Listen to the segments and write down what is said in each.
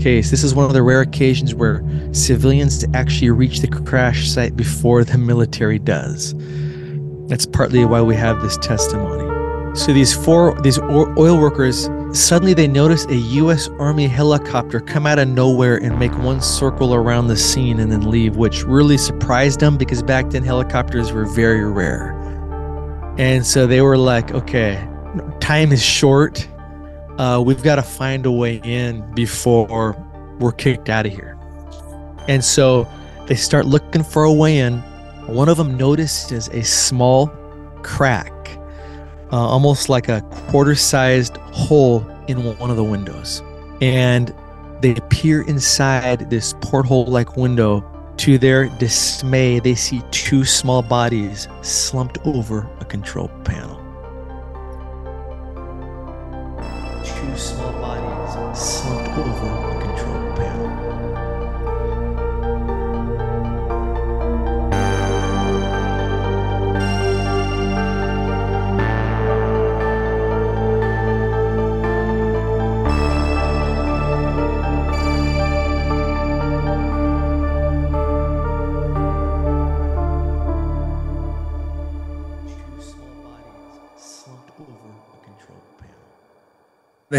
case. This is one of the rare occasions where civilians actually reach the crash site before the military does. That's partly why we have this testimony. So these four these oil workers suddenly they notice a US Army helicopter come out of nowhere and make one circle around the scene and then leave, which really surprised them because back then helicopters were very rare. And so they were like, okay, time is short. Uh, we've got to find a way in before we're kicked out of here. And so they start looking for a way in. One of them notices a small crack uh, almost like a quarter sized hole in one of the windows. And they peer inside this porthole like window. To their dismay, they see two small bodies slumped over a control panel. Two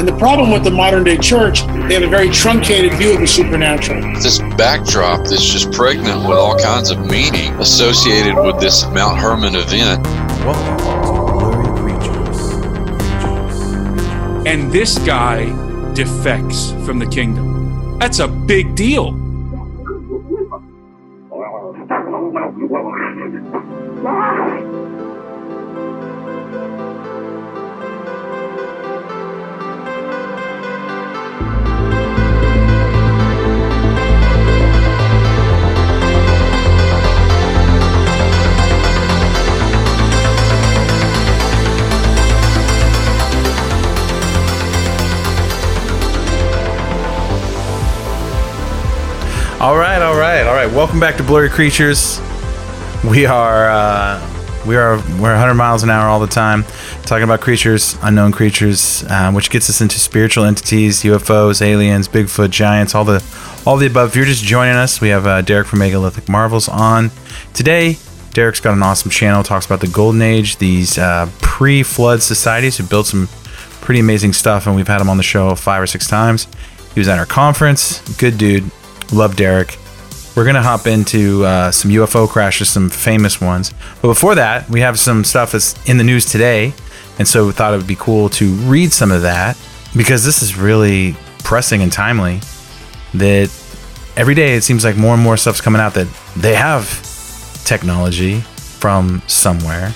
And the problem with the modern day church, they have a very truncated view of the supernatural. This backdrop that's just pregnant with all kinds of meaning associated with this Mount Hermon event. And this guy defects from the kingdom. That's a big deal. All right, all right, all right. Welcome back to Blurry Creatures. We are uh, we are we're 100 miles an hour all the time, talking about creatures, unknown creatures, um, which gets us into spiritual entities, UFOs, aliens, Bigfoot, giants, all the all the above. If you're just joining us, we have uh, Derek from Megalithic Marvels on today. Derek's got an awesome channel. Talks about the Golden Age, these uh, pre-flood societies who built some pretty amazing stuff, and we've had him on the show five or six times. He was at our conference. Good dude Love Derek. We're going to hop into uh, some UFO crashes, some famous ones. But before that, we have some stuff that's in the news today. And so we thought it would be cool to read some of that because this is really pressing and timely that every day it seems like more and more stuff's coming out that they have technology from somewhere.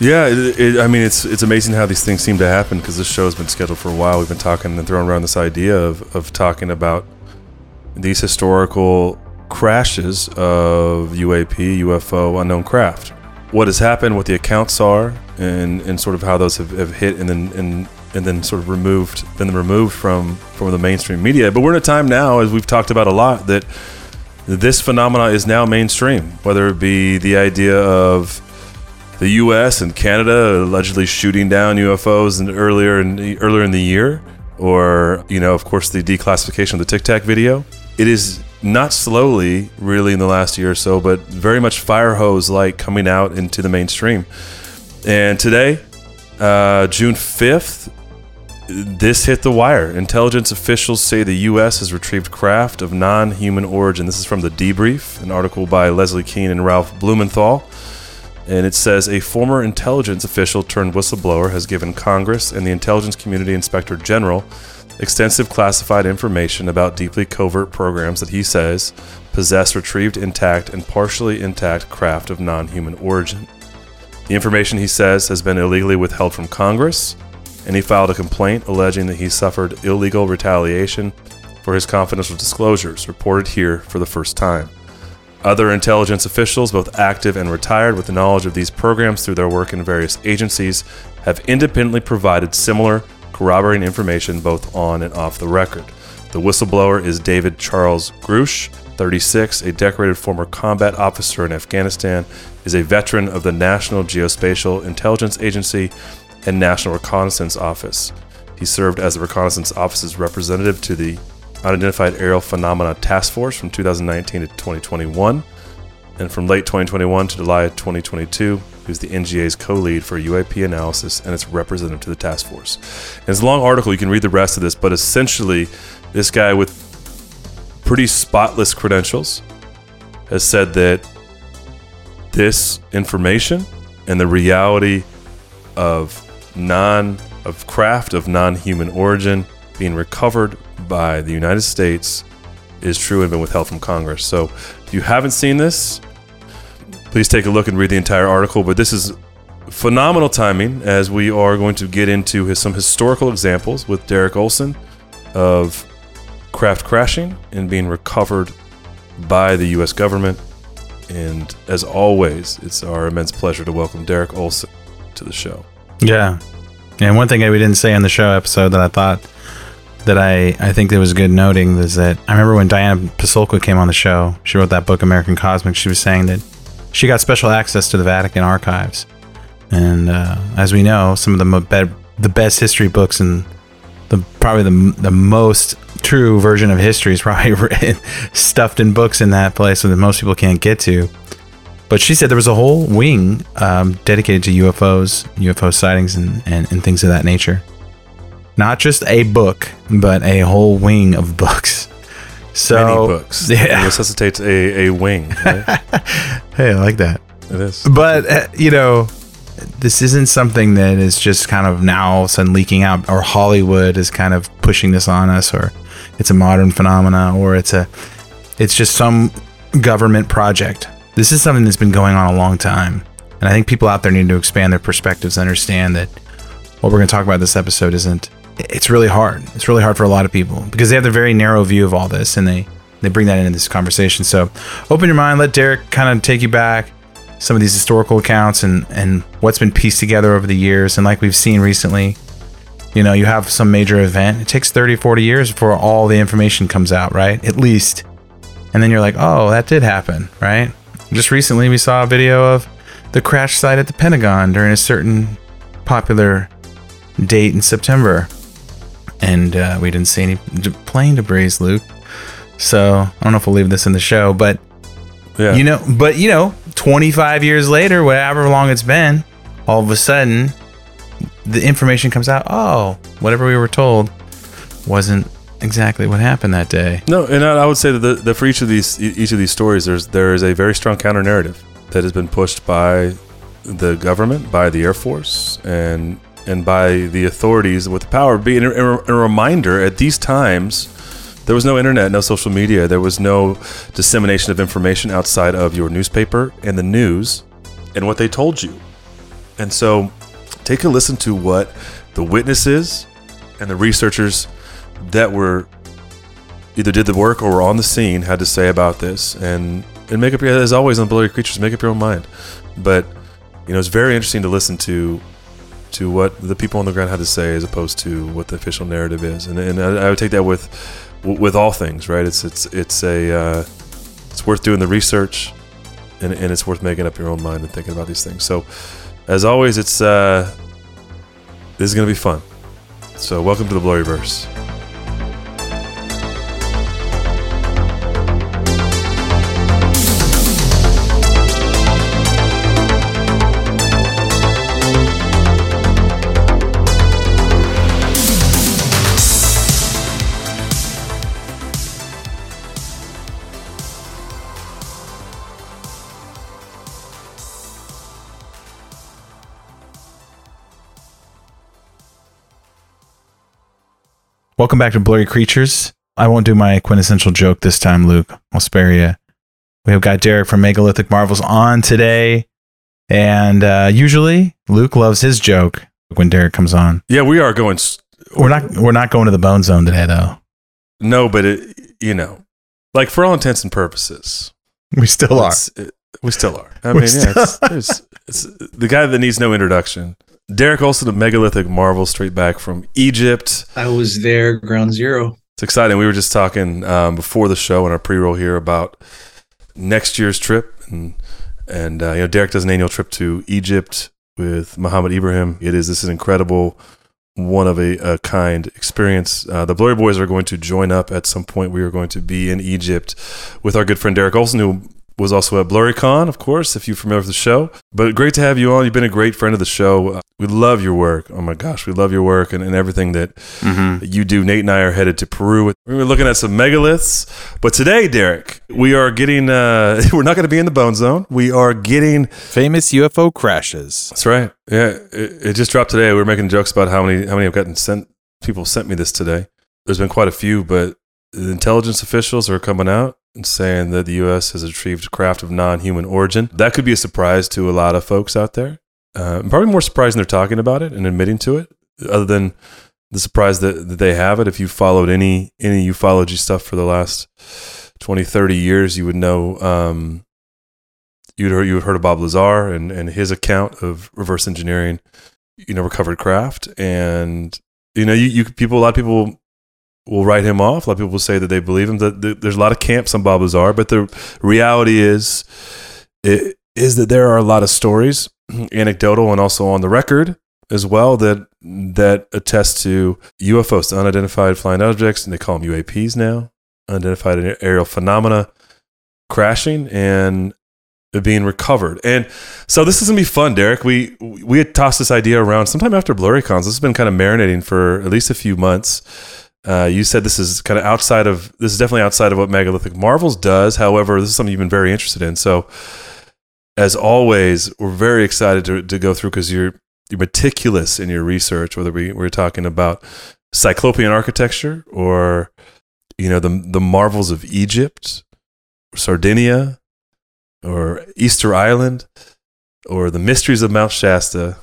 Yeah, it, it, I mean, it's it's amazing how these things seem to happen because this show has been scheduled for a while. We've been talking and throwing around this idea of, of talking about these historical crashes of UAP, UFO, unknown craft. What has happened, what the accounts are, and, and sort of how those have, have hit and then and, and then sort of removed, been removed from from the mainstream media. But we're in a time now, as we've talked about a lot, that this phenomena is now mainstream. Whether it be the idea of the U.S. and Canada allegedly shooting down UFOs in earlier in earlier in the year, or you know, of course, the declassification of the Tic Tac video it is not slowly, really, in the last year or so, but very much fire hose like coming out into the mainstream. And today, uh, June 5th, this hit the wire. Intelligence officials say the U.S. has retrieved craft of non human origin. This is from the Debrief, an article by Leslie Kean and Ralph Blumenthal. And it says a former intelligence official turned whistleblower has given Congress and the intelligence community inspector general extensive classified information about deeply covert programs that he says possess retrieved intact and partially intact craft of non human origin. The information he says has been illegally withheld from Congress, and he filed a complaint alleging that he suffered illegal retaliation for his confidential disclosures, reported here for the first time. Other intelligence officials, both active and retired, with knowledge of these programs through their work in various agencies, have independently provided similar corroborating information both on and off the record. The whistleblower is David Charles Grush, 36, a decorated former combat officer in Afghanistan, is a veteran of the National Geospatial Intelligence Agency and National Reconnaissance Office. He served as the Reconnaissance Office's representative to the Unidentified Aerial Phenomena Task Force from 2019 to 2021, and from late 2021 to July 2022, he was the NGA's co-lead for UAP analysis and its representative to the task force. And it's a long article; you can read the rest of this, but essentially, this guy with pretty spotless credentials has said that this information and the reality of non of craft of non-human origin being recovered by the United States is true and been withheld from Congress. So if you haven't seen this, please take a look and read the entire article. But this is phenomenal timing as we are going to get into his, some historical examples with Derek Olson of craft crashing and being recovered by the U.S. government. And as always, it's our immense pleasure to welcome Derek Olson to the show. Yeah. And one thing we didn't say on the show episode that I thought that I, I think that was good noting is that I remember when Diana Pasulka came on the show, she wrote that book, American Cosmic, she was saying that she got special access to the Vatican archives. And uh, as we know, some of the, mo- be- the best history books and the probably the, the most true version of history is probably written, stuffed in books in that place that most people can't get to. But she said there was a whole wing um, dedicated to UFOs, UFO sightings, and, and, and things of that nature. Not just a book, but a whole wing of books. So Many books. Yeah. It necessitates a, a wing. Right? hey, I like that. it is. But uh, you know, this isn't something that is just kind of now all of a sudden leaking out, or Hollywood is kind of pushing this on us, or it's a modern phenomena, or it's a, it's just some government project. This is something that's been going on a long time, and I think people out there need to expand their perspectives, and understand that what we're going to talk about this episode isn't. It's really hard. It's really hard for a lot of people because they have their very narrow view of all this, and they they bring that into this conversation. So, open your mind. Let Derek kind of take you back some of these historical accounts and and what's been pieced together over the years and like we've seen recently you know you have some major event it takes 30 40 years before all the information comes out right at least and then you're like oh that did happen right just recently we saw a video of the crash site at the pentagon during a certain popular date in september and uh, we didn't see any plane debris luke so i don't know if we'll leave this in the show but Yeah. you know, but you know, 25 years later, whatever long it's been, all of a sudden, the information comes out. Oh, whatever we were told wasn't exactly what happened that day. No, and I would say that, the, that for each of these each of these stories, there's there is a very strong counter narrative that has been pushed by the government, by the Air Force, and and by the authorities with the power. Being a, a reminder at these times, there was no internet, no social media, there was no dissemination of information outside of your newspaper and the news, and what they told you. And so, take a listen to what the witnesses and the researchers that were either did the work or were on the scene had to say about this and and make up your as always on blurry creatures make up your own mind but you know it's very interesting to listen to to what the people on the ground had to say as opposed to what the official narrative is. And, and I, I would take that with with all things right? It's it's it's a uh, it's worth doing the research and, and it's worth making up your own mind and thinking about these things. So as always it's uh this is gonna be fun. So welcome to the blurry Welcome back to Blurry Creatures. I won't do my quintessential joke this time, Luke. I'll spare you. We have got Derek from Megalithic Marvels on today. And uh, usually Luke loves his joke when Derek comes on. yeah we are going s- We're not we're not going to the bone zone today though. No, but it, you know, like for all intents and purposes, We still are. It- we still are. I We mean, yeah, it's, it's, it's the guy that needs no introduction. Derek Olson, a megalithic marvel straight back from Egypt. I was there, ground zero. It's exciting. We were just talking um, before the show in our pre-roll here about next year's trip, and and uh, you know Derek does an annual trip to Egypt with Muhammad Ibrahim. It is this is incredible, one of a, a kind experience. Uh, the Blurry Boys are going to join up at some point. We are going to be in Egypt with our good friend Derek Olson, who was also at BlurryCon, of course, if you're familiar with the show. But great to have you on. You've been a great friend of the show. We love your work. Oh my gosh, we love your work and, and everything that that you do. Nate and I are headed to Peru. We're looking at some megaliths. But today, Derek, we are getting, uh, we're not going to be in the bone zone. We are getting, Famous UFO crashes. that's right. Yeah. It, it just dropped today. We were making jokes about how many, how many have gotten sent, people sent me this today. There's been quite a few, but intelligence officials are coming out and saying that the U.S. has retrieved craft of non human origin. That could be a surprise to a lot of folks out there. Uh, probably more surprising they're talking about it and admitting to it, other than the surprise that, that they have it. If you followed any any ufology stuff for the last 20, 30 years, you would know um, you'd heard, you would heard of Bob Lazar and, and his account of reverse engineering, you know, recovered craft. And, you know, you, you people, a lot of people will write him off. A lot of people will say that they believe him. That there's a lot of camps on Bob Lazar, but the reality is, i- is that there are a lot of stories, anecdotal and also on the record as well, that that attest to UFOs, unidentified flying objects, and they call them UAPs now, unidentified aerial phenomena, crashing and being recovered. And so this is gonna be fun, Derek. We we had tossed this idea around sometime after BlurryCons. This has been kind of marinating for at least a few months. Uh, you said this is kind of outside of this is definitely outside of what Megalithic Marvels does. However, this is something you've been very interested in. So, as always, we're very excited to, to go through because you're you're meticulous in your research. Whether we we're talking about Cyclopean architecture or you know the the marvels of Egypt, Sardinia, or Easter Island, or the mysteries of Mount Shasta.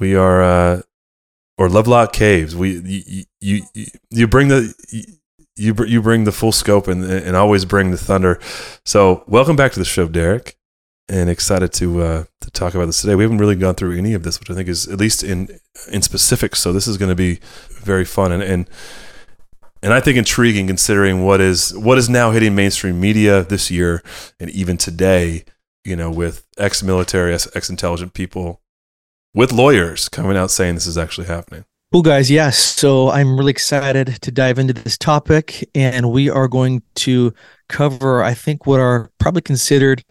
We are uh, or Lovelock Caves. We you you, you, bring the you you bring the full scope and and always bring the thunder. So welcome back to the show, Derek, and excited to uh, to talk about this today. We haven't really gone through any of this, which I think is at least in in specifics. So this is going to be very fun and and and I think intriguing considering what is what is now hitting mainstream media this year and even today. You know, with ex-military, ex-intelligent people with lawyers coming out saying this is actually happening. Cool, guys. Yes. So I'm really excited to dive into this topic, and we are going to cover, I think, what are probably considered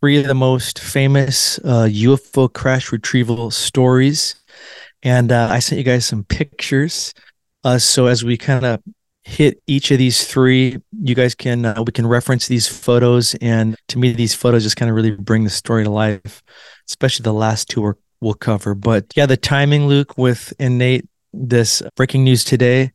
three of the most famous uh, UFO crash retrieval stories. And uh, I sent you guys some pictures. Uh, so as we kind of hit each of these three, you guys can uh, we can reference these photos, and to me, these photos just kind of really bring the story to life. Especially the last two are we'll cover. But yeah, the timing, Luke, with innate this breaking news today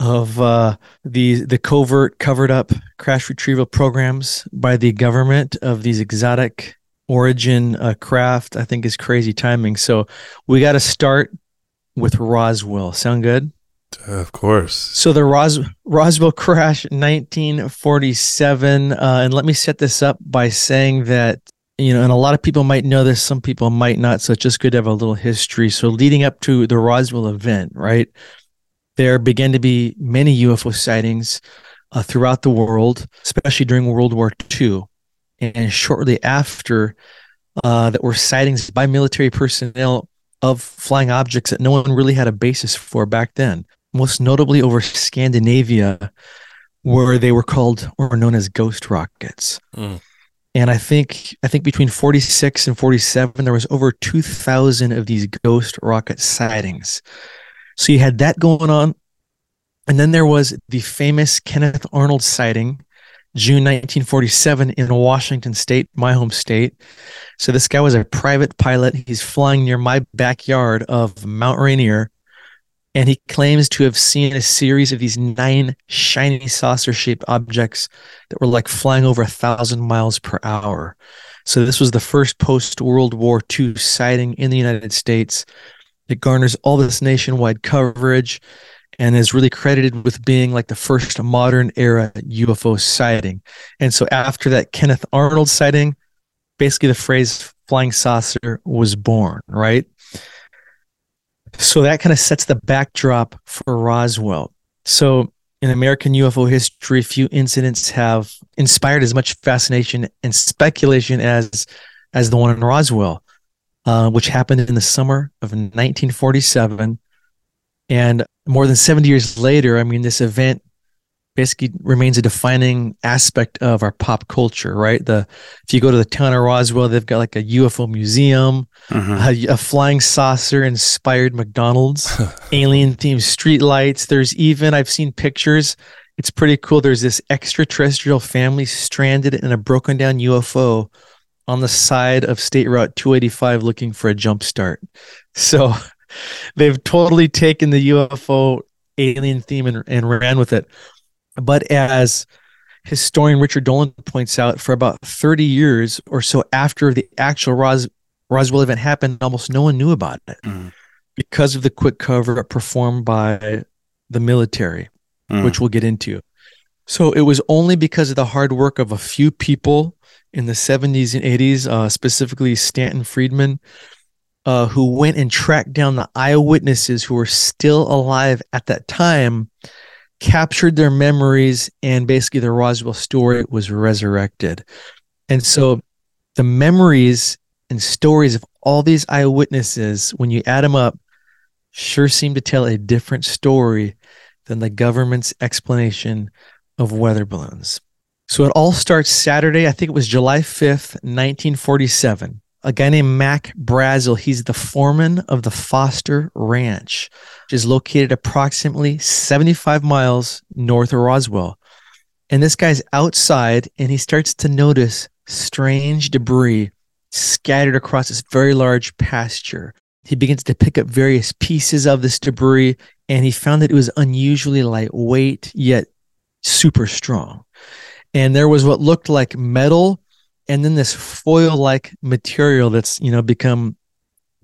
of uh, the the covert covered up crash retrieval programs by the government of these exotic origin uh, craft, I think is crazy timing. So we got to start with Roswell. Sound good? Of course. So the Ros- Roswell crash, 1947, uh, and let me set this up by saying that you know, and a lot of people might know this, some people might not. So it's just good to have a little history. So leading up to the Roswell event, right, there began to be many UFO sightings uh, throughout the world, especially during World War II, and shortly after, uh, that were sightings by military personnel of flying objects that no one really had a basis for back then. Most notably over Scandinavia, where they were called or known as ghost rockets. Mm. And I think I think between 46 and 47 there was over 2000 of these ghost rocket sightings. So you had that going on. And then there was the famous Kenneth Arnold sighting June 1947 in Washington state, my home state. So this guy was a private pilot. He's flying near my backyard of Mount Rainier and he claims to have seen a series of these nine shiny saucer shaped objects that were like flying over a thousand miles per hour. So, this was the first post World War II sighting in the United States. It garners all this nationwide coverage. and is really credited with being like the first modern era UFO sighting. And so after that Kenneth Arnold sighting, basically the phrase flying saucer was born, right? So that kind of sets the backdrop for Roswell. So in American UFO history, few incidents have inspired as much fascination and speculation as as the one in Roswell, uh, which happened in the summer of 1947. And more than 70 years later, I mean, this event basically remains a defining aspect of our pop culture, right? The if you go to the town of Roswell, they've got like a UFO museum, mm-hmm. a, a flying saucer inspired McDonald's, alien themed street lights. There's even I've seen pictures. It's pretty cool. There's this extraterrestrial family stranded in a broken down UFO on the side of State Route 285 looking for a jump start. So they've totally taken the UFO alien theme and, and ran with it. But as historian Richard Dolan points out, for about 30 years or so after the actual Ros- Roswell event happened, almost no one knew about it Mm. because of the quick cover up performed by the military, Mm. which we'll get into. So it was only because of the hard work of a few people in the 70s and 80s, uh, specifically Stanton Friedman, uh, who went and tracked down the eyewitnesses who were still alive at that time, captured their memories, and basically the Roswell story was resurrected. And so the memories and stories of all these eyewitnesses, when you add them up, sure seem to tell a different story than the government's explanation of weather balloons. So it all starts Saturday, I think it was July 5th, 1947. A guy named Mac Brazel, he's the foreman of the Foster Ranch, which is located approximately 75 miles north of Roswell. And this guy's outside and he starts to notice strange debris scattered across this very large pasture. He begins to pick up various pieces of this debris and he found that it was unusually lightweight yet super strong. And there was what looked like metal and then this foil like material that's, you know, become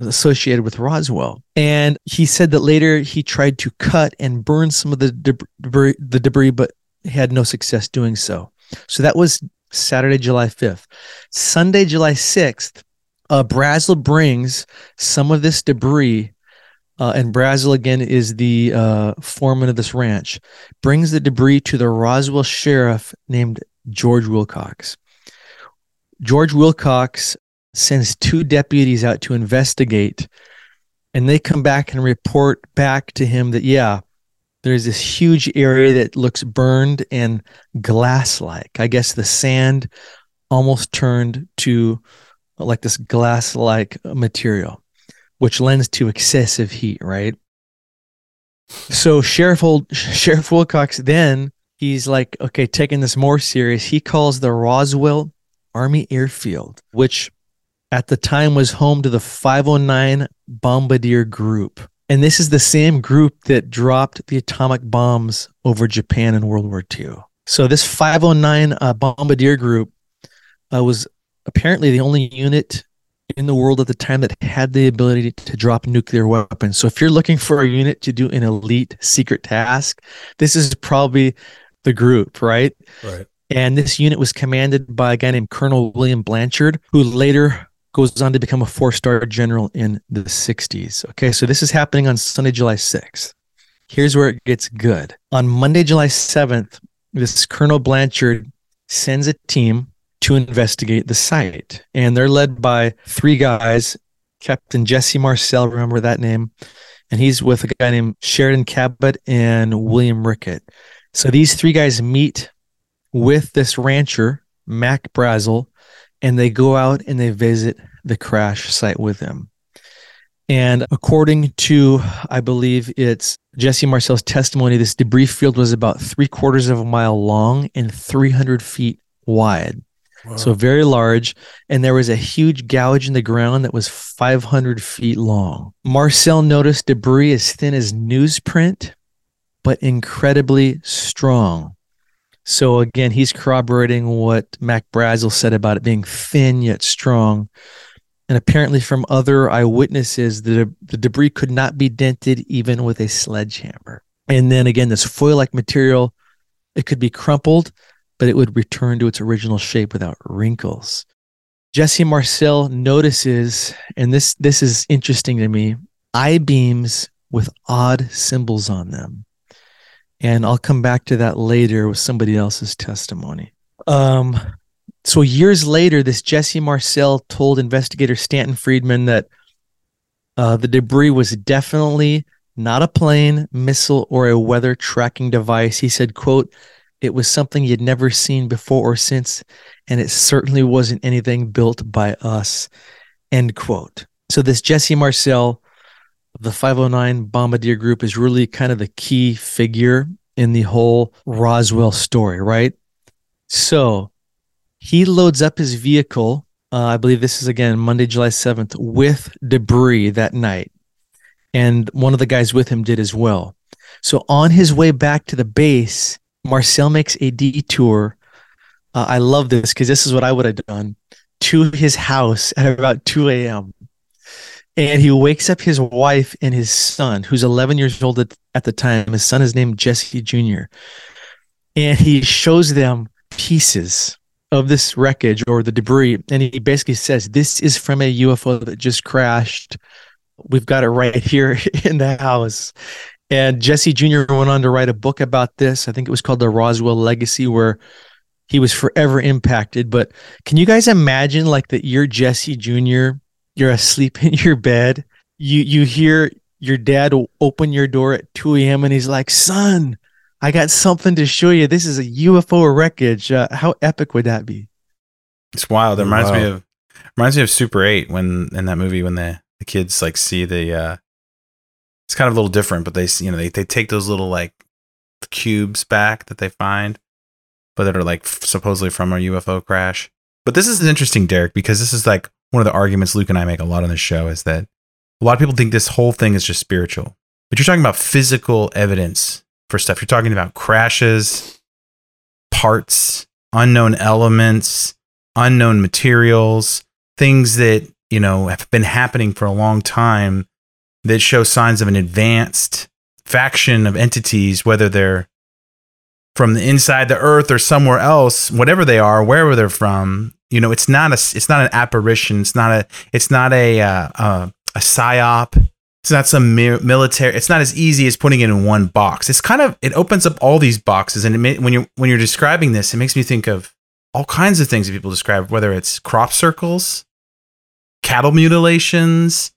associated with Roswell. And he said that later he tried to cut and burn some of the deb- debris, the debris, but had no success doing so. So that was Saturday, July 5th. Sunday, July 6th, uh, Brazel brings some of this debris, uh, and Brazel again is the uh, foreman of this ranch, brings the debris to the Roswell sheriff named George Wilcox. George Wilcox sends two deputies out to investigate, and they come back and report back to him that, yeah, there's this huge area that looks burned and glass like. I guess the sand almost turned to like this glass like material, which lends to excessive heat, right? So Sheriff Sheriff Wilcox then he's like, okay, taking this more serious. He calls the Roswell Army Airfield, which at the time was home to the 509 Bombardier Group. And this is the same group that dropped the atomic bombs over Japan in World War II. So this 509 uh, Bombardier Group uh, was apparently the only unit in the world at the time that had the ability to drop nuclear weapons. So if you're looking for a unit to do an elite secret task, this is probably the group, right? Right. And this unit was commanded by a guy named Colonel William Blanchard, who later goes on to become a four star general in the 60s. Okay, so this is happening on Sunday, July 6th. Here's where it gets good. On Monday, July 7th, this Colonel Blanchard sends a team to investigate the site. And they're led by three guys Captain Jesse Marcel, remember that name? And he's with a guy named Sheridan Cavitt and William Rickett. So these three guys meet with this rancher, Mac Brazel, and they go out and they visit the crash site with him. And according to, I believe it's Jesse Marcel's testimony, this debris field was about three quarters of a mile long and 300 feet wide. So very large. And there was a huge gouge in the ground that was 500 feet long. Marcel noticed debris as thin as newsprint, but incredibly strong. So again, he's corroborating what Mac Brazel said about it being thin yet strong. And apparently, from other eyewitnesses, the, the debris could not be dented even with a sledgehammer. And then again, this foil like material, it could be crumpled, but it would return to its original shape without wrinkles. Jesse Marcel notices, and this this is interesting to me, I beams with odd symbols on them. And I'll come back to that later with somebody else's testimony. Um, so years later, this Jesse Marcel told investigator Stanton Friedman that uh, the debris was definitely not a plane, missile, or a weather tracking device. He said, quote, it was something you'd never seen before or since, and it certainly wasn't anything built by us, end quote. So this Jesse Marcel the 509 Bombardier Group is really kind of the key figure in the whole Roswell story, right? So he loads up his vehicle. Uh, I believe this is again Monday, July 7th, with debris that night. And one of the guys with him did as well. So on his way back to the base, Marcel makes a detour. Uh, I love this because this is what I would have done to his house at about 2 a.m and he wakes up his wife and his son, who's 11 years old at, at the time. His son is named Jesse Jr. And he shows them pieces of this wreckage or the debris. And he basically says, This is from a UFO that just crashed. We've got it right here in the house. And Jesse Jr. went on to write a book about this. I think it was called The Roswell Legacy, where he was forever impacted. But can you guys imagine like that you're Jesse Jr you're asleep in your bed. You you hear your dad open your door at 2 a.m. and he's like, "Son, I got something to show you. This is a UFO wreckage. Uh, how epic would that be?" It's wild. It reminds wow. me of reminds me of Super 8 when in that movie when the, the kids like see the uh it's kind of a little different, but they you know they they take those little like cubes back that they find, but that are like supposedly from a UFO crash. But this is interesting, Derek, because this is like one of the arguments Luke and I make a lot on this show is that a lot of people think this whole thing is just spiritual, but you're talking about physical evidence for stuff. You're talking about crashes, parts, unknown elements, unknown materials, things that, you know, have been happening for a long time that show signs of an advanced faction of entities, whether they're from the inside the earth or somewhere else, whatever they are, wherever they're from, you know, it's not a it's not an apparition. It's not a it's not a uh, uh, a psyop. It's not some military. It's not as easy as putting it in one box. It's kind of it opens up all these boxes, and may, when you're when you're describing this, it makes me think of all kinds of things that people describe, whether it's crop circles, cattle mutilations,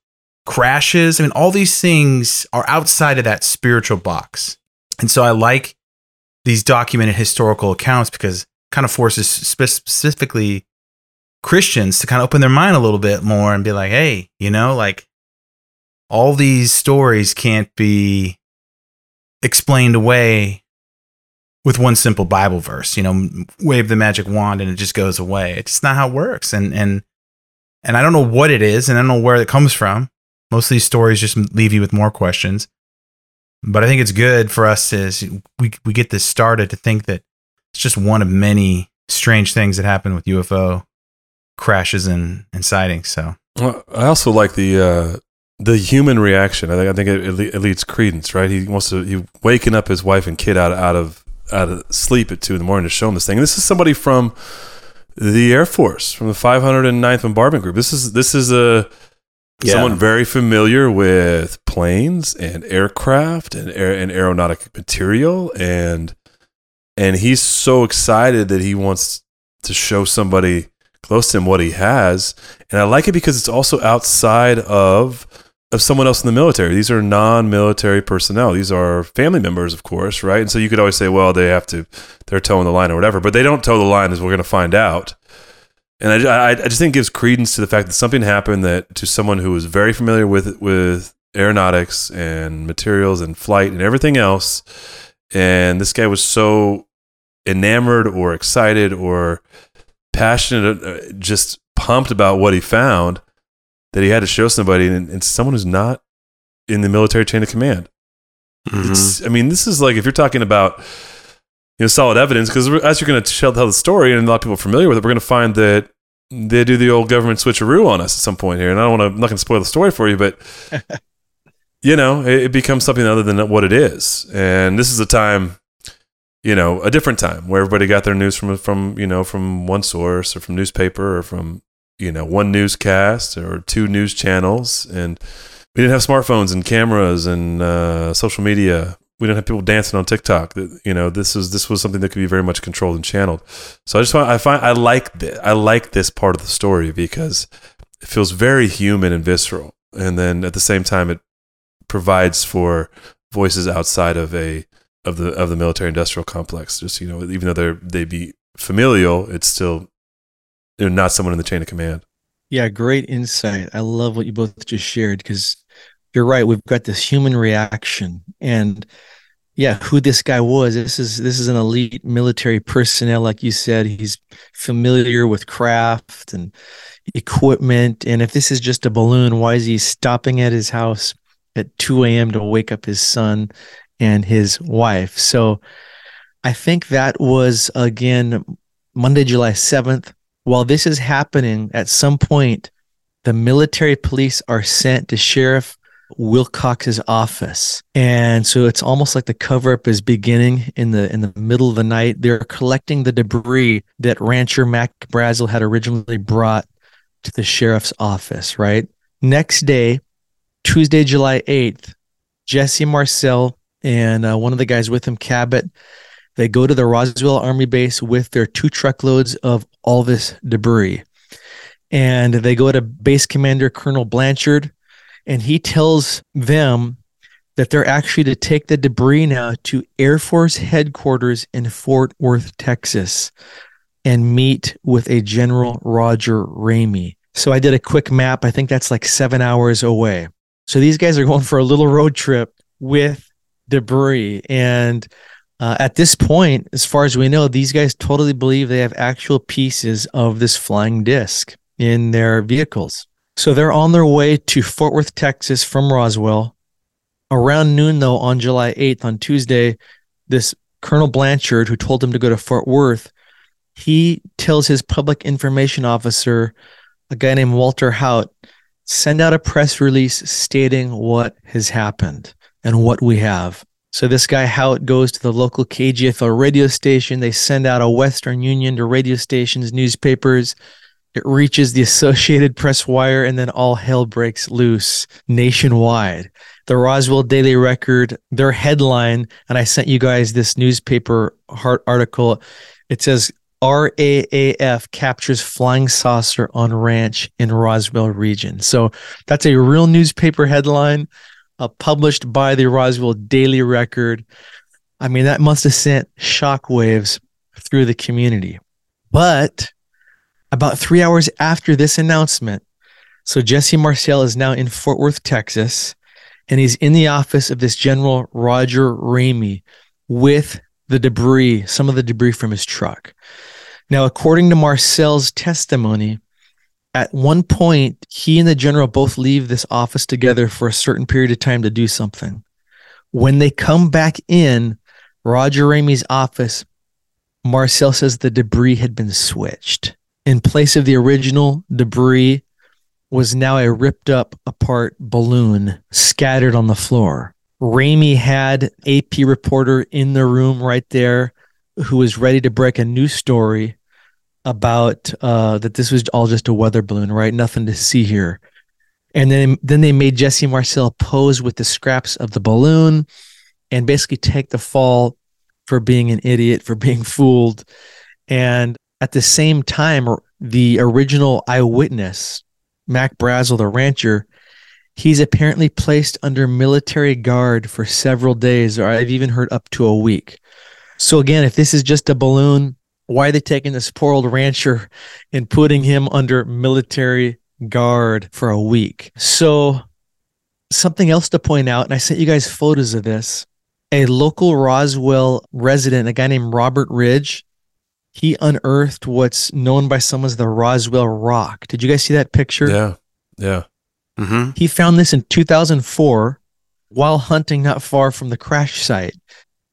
crashes. I mean, all these things are outside of that spiritual box, and so I like these documented historical accounts because kind of forces specifically Christians to kind of open their mind a little bit more and be like, hey, you know, like all these stories can't be explained away with one simple Bible verse, you know, wave the magic wand and it just goes away. It's not how it works. And and and I don't know what it is and I don't know where it comes from. Most of these stories just leave you with more questions. But I think it's good for us as we we get this started to think that it's just one of many strange things that happen with UFO crashes and, and sightings. So well, I also like the uh, the human reaction. I think I think it, it, leads credence, right? He wants to he waking up his wife and kid out out of out of sleep at two in the morning to show him this thing. And this is somebody from the Air Force, from the 509th Bombardment Group. This is this is a yeah. someone very familiar with planes and aircraft and air, and aeronautic material and and he's so excited that he wants to show somebody close to him what he has. And I like it because it's also outside of of someone else in the military. These are non-military personnel. These are family members, of course, right? And so you could always say, well, they have to, they're toeing the line or whatever, but they don't toe the line, as we're going to find out. And I, I, just think it gives credence to the fact that something happened that to someone who was very familiar with with aeronautics and materials and flight and everything else, and this guy was so enamored or excited or passionate, uh, just pumped about what he found that he had to show somebody, and, and someone who's not in the military chain of command. Mm-hmm. It's, I mean, this is like if you're talking about you know solid evidence, because as you're going to tell the story, and a lot of people are familiar with it, we're going to find that they do the old government switcheroo on us at some point here. And I don't want to, I'm not going to spoil the story for you, but you know, it, it becomes something other than what it is. And this is a time, you know, a different time where everybody got their news from from you know from one source or from newspaper or from you know one newscast or two news channels, and we didn't have smartphones and cameras and uh, social media. We didn't have people dancing on TikTok. You know, this is this was something that could be very much controlled and channeled. So I just want I find I like this, I like this part of the story because it feels very human and visceral, and then at the same time it provides for voices outside of a of the of the military industrial complex. Just you know, even though they're they be familial, it's still you know, not someone in the chain of command. Yeah, great insight. I love what you both just shared because you're right. We've got this human reaction, and yeah, who this guy was. This is this is an elite military personnel, like you said. He's familiar with craft and equipment. And if this is just a balloon, why is he stopping at his house at 2 a.m. to wake up his son and his wife? So I think that was again Monday, July 7th. While this is happening, at some point, the military police are sent to Sheriff Wilcox's office. And so it's almost like the cover up is beginning in the in the middle of the night. They're collecting the debris that rancher Mac Brazel had originally brought to the sheriff's office, right? Next day, Tuesday, July 8th, Jesse Marcel and uh, one of the guys with him, Cavitt, they go to the Roswell Army Base with their two truckloads of all this debris. And they go to base commander Colonel Blanchard, and he tells them that they're actually to take the debris now to Air Force headquarters in Fort Worth, Texas, and meet with a General Roger Ramey. So I did a quick map. I think that's like seven hours away. So these guys are going for a little road trip with debris. And uh, at this point, as far as we know, these guys totally believe they have actual pieces of this flying disc in their vehicles. So they're on their way to Fort Worth, Texas from Roswell. Around noon, though, on July 8th, on Tuesday, this Colonel Blanchard, who told him to go to Fort Worth, he tells his public information officer, a guy named Walter Haut, send out a press release stating what has happened and what we have. So this guy Haut goes to the local KGFL radio station. They send out a Western Union to radio stations, newspapers. It reaches the Associated Press wire, and then all hell breaks loose nationwide. The Roswell Daily Record, their headline, and I sent you guys this newspaper heart article. It says RAAF captures flying saucer on ranch in Roswell region. So that's a real newspaper headline uh, published by the Roswell Daily Record. I mean, that must have sent shockwaves through the community. But about three hours after this announcement, so Jesse Marcel is now in Fort Worth, Texas, and he's in the office of this General Roger Ramey with the debris, some of the debris from his truck. Now, according to Marcel's testimony, at one point, he and the general both leave this office together for a certain period of time to do something. When they come back in Roger Ramey's office, Marcel says the debris had been switched. In place of the original debris was now a ripped up apart balloon scattered on the floor. Ramey had AP reporter in the room right there who was ready to break a news story about uh, that this was all just a weather balloon, right? Nothing to see here. And then then they made Jesse Marcel pose with the scraps of the balloon and basically take the fall for being an idiot, for being fooled. And at the same time, the original eyewitness, Mac Brazel, the rancher, he's apparently placed under military guard for several days, or I've even heard up to a week. So again, if this is just a balloon, why are they taking this poor old rancher and putting him under military guard for a week? So something else to point out, and I sent you guys photos of this. A local Roswell resident, a guy named Robert Ridge, he unearthed what's known by some as the Roswell Rock. Did you guys see that picture? Yeah. Yeah. Mm-hmm. He found this in 2004 while hunting not far from the crash site.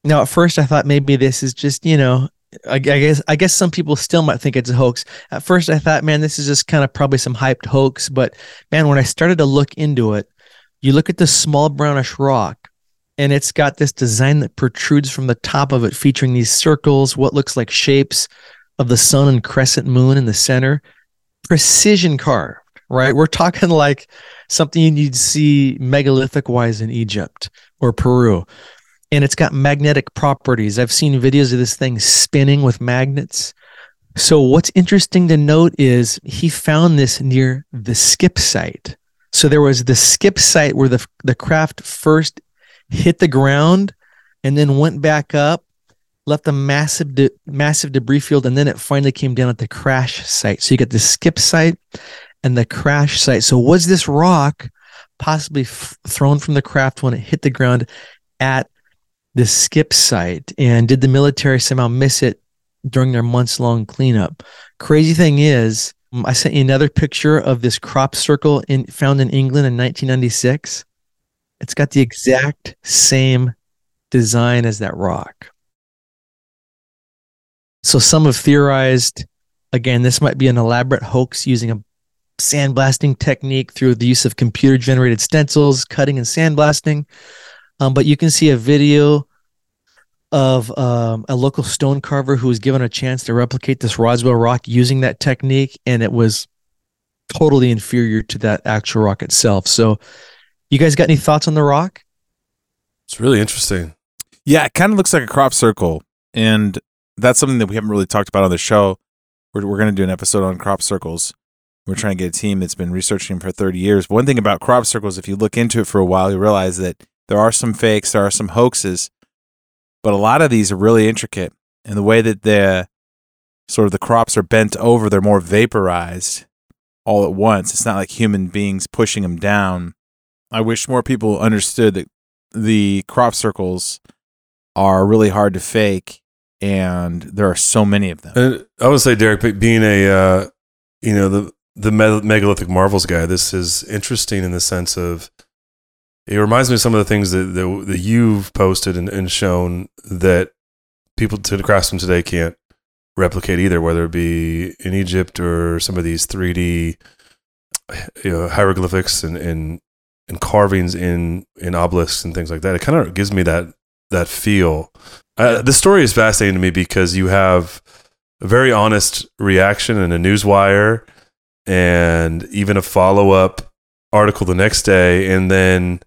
Now, at first, I thought maybe this is just, you know, I, guess I guess some people still might think it's a hoax. At first, I thought, man, this is just kind of probably some hyped hoax. But man, when I started to look into it, You look at this small brownish rock, and it's got this design that protrudes from the top of it, featuring these circles, what looks like shapes of the sun and crescent moon in the center. Precision carved, right? We're talking like something you'd see megalithic wise in Egypt or Peru. And it's got magnetic properties. I've seen videos of this thing spinning with magnets. So, what's interesting to note is he found this near the skip site. So, there was the skip site where the, the craft first hit the ground and then went back up, left a massive, de- massive debris field, and then it finally came down at the crash site. So, you get the skip site and the crash site. So, was this rock possibly f- thrown from the craft when it hit the ground at the skip site? And did the military somehow miss it during their months long cleanup. Crazy thing is, um, I sent you another picture of this crop circle in found in England in 1996. It's got the exact same design as that rock. So some have theorized again this might be an elaborate hoax using a sandblasting technique through the use of computer generated stencils, cutting and sandblasting. Um, but you can see a video of um, a local stone carver who was given a chance to replicate this Roswell rock using that technique, and it was totally inferior to that actual rock itself. So, you guys got any thoughts on the rock? It's really interesting. Yeah, it kind of looks like a crop circle, and that's something that we haven't really talked about on the show. We're, we're going to do an episode on crop circles. We're trying to get a team that's been researching them for 30 years. But one thing about crop circles, if you look into it for a while, you realize that there are some fakes, there are some hoaxes, but a lot of these are really intricate. And the way that the sort of the crops are bent over, they're more vaporized all at once. It's not like human beings pushing them down. I wish more people understood that the crop circles are really hard to fake and there are so many of them. And I would say, Derek, being a, uh, you know, the, the megalithic marvels guy, this is interesting in the sense of it reminds me of some of the things that, that, that you've posted and, and, shown that people to the craftsmen today can't replicate either, whether it be in Egypt or some of these 3D you know, hieroglyphics and, and, and carvings in, in obelisks and things like that. It kind of gives me that, that feel. Uh, the story is fascinating to me because you have a very honest reaction in a newswire and even a follow up article the next day. And then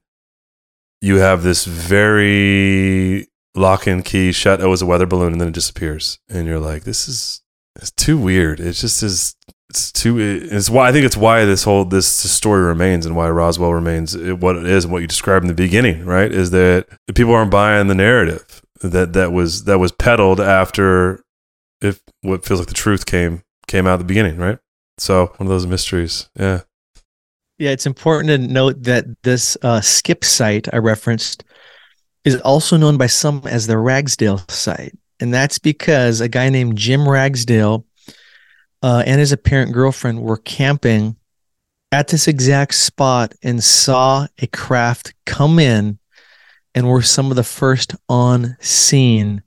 you have this very lock and key shut. Oh, it was a weather balloon, and then it disappears, and you're like, this is it's too weird. It just is. It's too. It's why I think it's why this whole this story remains and why Roswell remains what it is and what you described in the beginning. Right? Is that people aren't buying the narrative that that was that was peddled after if what feels like the truth came came out at the beginning. Right? So one of those mysteries. Yeah. Yeah, it's important to note that this uh, skip site I referenced is also known by some as the Ragsdale site. And that's because a guy named Jim Ragsdale uh, and his apparent girlfriend were camping at this exact spot and saw a craft come in and were some of the first on scene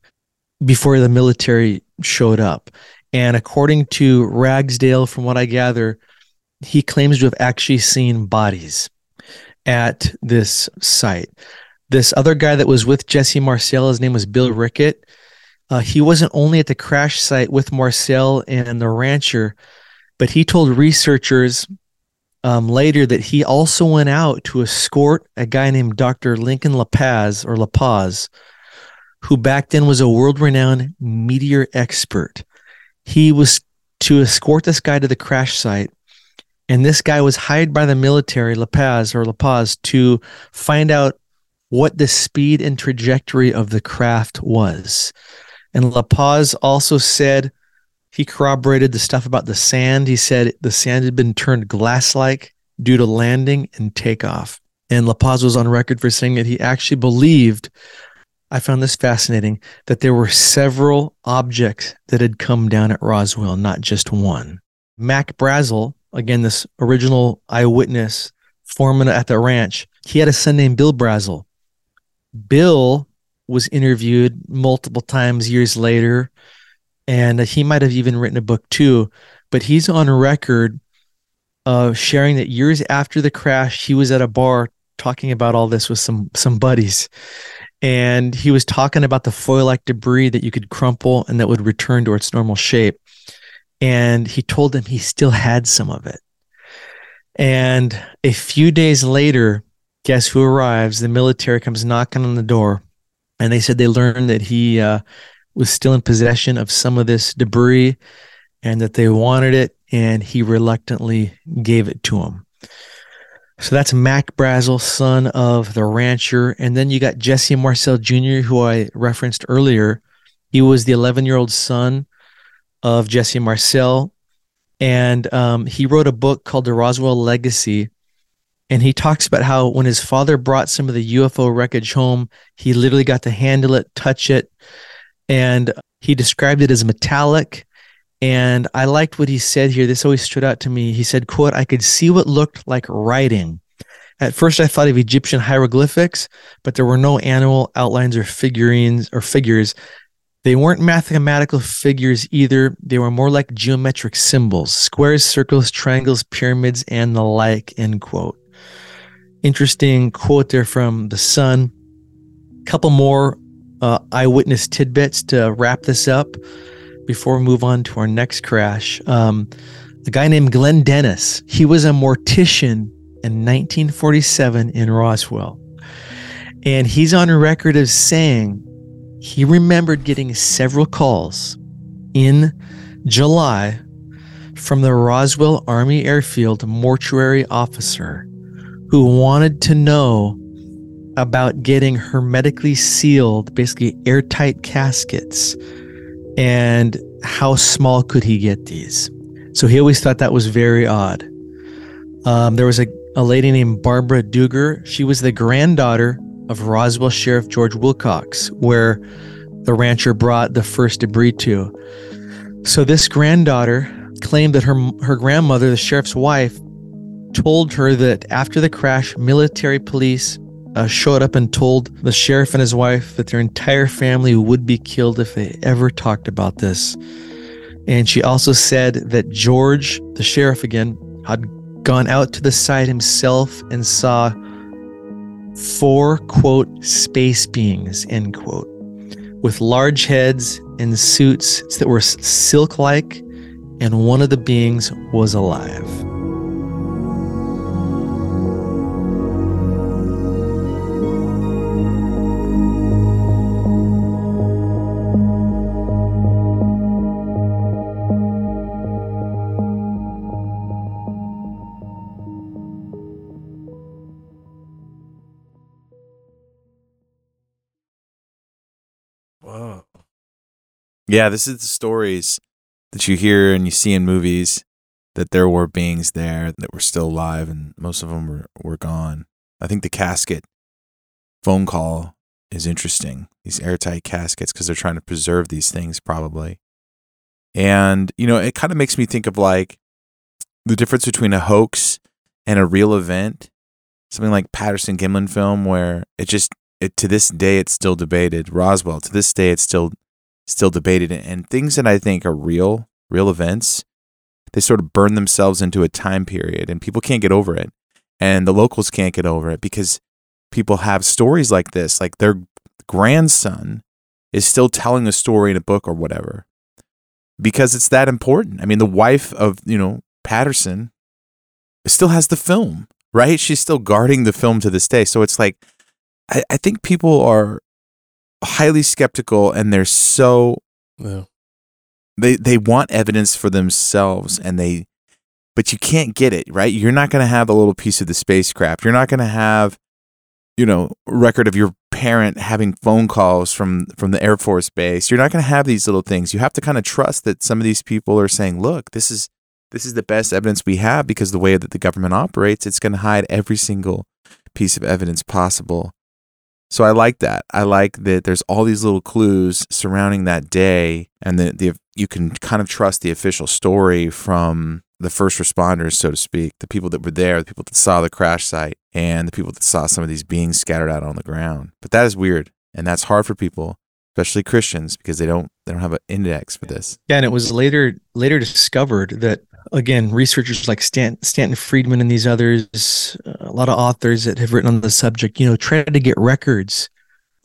before the military showed up. And according to Ragsdale, from what I gather, he claims to have actually seen bodies at this site. This other guy that was with Jesse Marcel, his name was Bill Rickett. Uh, he wasn't only at the crash site with Marcel and the rancher, but he told researchers um, later that he also went out to escort a guy named Dr. Lincoln LaPaz or LaPaz, who back then was a world renowned meteor expert. He was to escort this guy to the crash site and this guy was hired by the military, La Paz or La Paz, to find out what the speed and trajectory of the craft was. And La Paz also said he corroborated the stuff about the sand. He said the sand had been turned glass like due to landing and takeoff. And La Paz was on record for saying that he actually believed, I found this fascinating, that there were several objects that had come down at Roswell, not just one. Mac Brazel, again, this original eyewitness foreman at the ranch, he had a son named Bill Brazel. Bill was interviewed multiple times years later, and he might have even written a book too. But he's on record of sharing that years after the crash, he was at a bar talking about all this with some some buddies, and he was talking about the foil-like debris that you could crumple and that would return to its normal shape. And he told them he still had some of it. And a few days later, guess who arrives? The military comes knocking on the door, and they said they learned that he uh, was still in possession of some of this debris and that they wanted it, and he reluctantly gave it to them. So that's Mac Brazel, son of the rancher. And then you got Jesse Marcel Jr., who I referenced earlier. He was the 11 year old son of Jesse Marcel. And um, he wrote a book called The Roswell Legacy. And he talks about how when his father brought some of the UFO wreckage home, he literally got to handle it, touch it. And he described it as metallic and I liked what he said here. This always stood out to me. He said, quote, I could see what looked like writing. At first I thought of Egyptian hieroglyphics, but there were no animal outlines or figurines or figures. They weren't mathematical figures either. They were more like geometric symbols, squares, circles, triangles, pyramids, and the like, end quote. Interesting quote there from the son. Couple more uh, eyewitness tidbits to wrap this up before we move on to our next crash. Um, a guy named Glenn Dennis, he was a mortician in 1947 in Roswell. And he's on record as saying he remembered getting several calls in July from the Roswell Army Airfield mortuary officer who wanted to know about getting hermetically sealed, basically airtight caskets and how small could he get these? So he always thought that was very odd. Um, there was a, a lady named Barbara Dugger. She was the granddaughter of Roswell Sheriff George Wilcox, where the rancher brought the first debris to. So this granddaughter claimed that her her grandmother, the sheriff's wife, told her that after the crash, military police uh, showed up and told the sheriff and his wife that their entire family would be killed if they ever talked about this. And she also said that George, the sheriff again, had gone out to the site himself and saw four, quote, space beings, end quote, with large heads and suits that were silk like, and one of the beings was alive. Yeah, this is the stories that you hear and you see in movies that there were beings there that were still alive and most of them were, were gone. I think the casket phone call is interesting. These airtight caskets because they're trying to preserve these things probably. And you know, it kind of makes me think of like the difference between a hoax and a real event. Something like Patterson Gimlin film where it just it to this day it's still debated. Roswell to this day it's still still debated. And things that I think are real, real events, they sort of burn themselves into a time period and people can't get over it. And the locals can't get over it because people have stories like this, like their grandson is still telling a story in a book or whatever because it's that important. I mean, the wife of, you know, Patterson still has the film, right? She's still guarding the film to this day. So it's like, I, I think people are highly skeptical and they're so yeah. they they want evidence for themselves and they but you can't get it right? You're not going to have a little piece of the spacecraft. You're not going to have you know record of your parent having phone calls from from the air force base. You're not going to have these little things. You have to kind of trust that some of these people are saying look this is this is the best evidence we have because the way that the government operates it's going to hide every single piece of evidence possible so I like that. I like that there's all these little clues surrounding that day, and that the you can kind of trust the official story from the first responders, so to speak, the people that were there, the people that saw the crash site, and the people that saw some of these beings scattered out on the ground. But that is weird, and that's hard for people, especially Christians, because they don't they don't have an index for this. Yeah, and it was later later discovered that again researchers like Stan, Stanton Friedman and these others. Uh, a lot of authors that have written on the subject, you know, tried to get records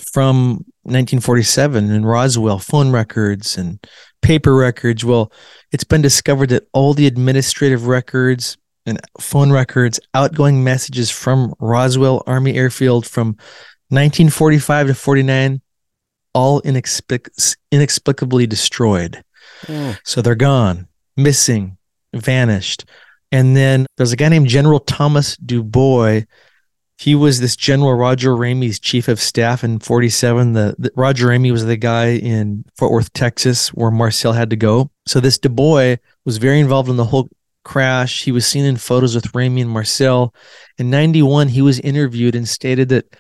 from 1947 in Roswell, phone records and paper records. Well, it's been discovered that all the administrative records and phone records, outgoing messages from Roswell Army Airfield from 1945 to 49, all inexplic- inexplicably destroyed. Mm. So they're gone, missing, vanished. And then there's a guy named General Thomas DuBose. He was this General Roger Ramey's chief of staff in 47. The, the, Roger Ramey was the guy in Fort Worth, Texas, where Marcel had to go. So this DuBose was very involved in the whole crash. He was seen in photos with Ramey and Marcel. In 91, he was interviewed and stated that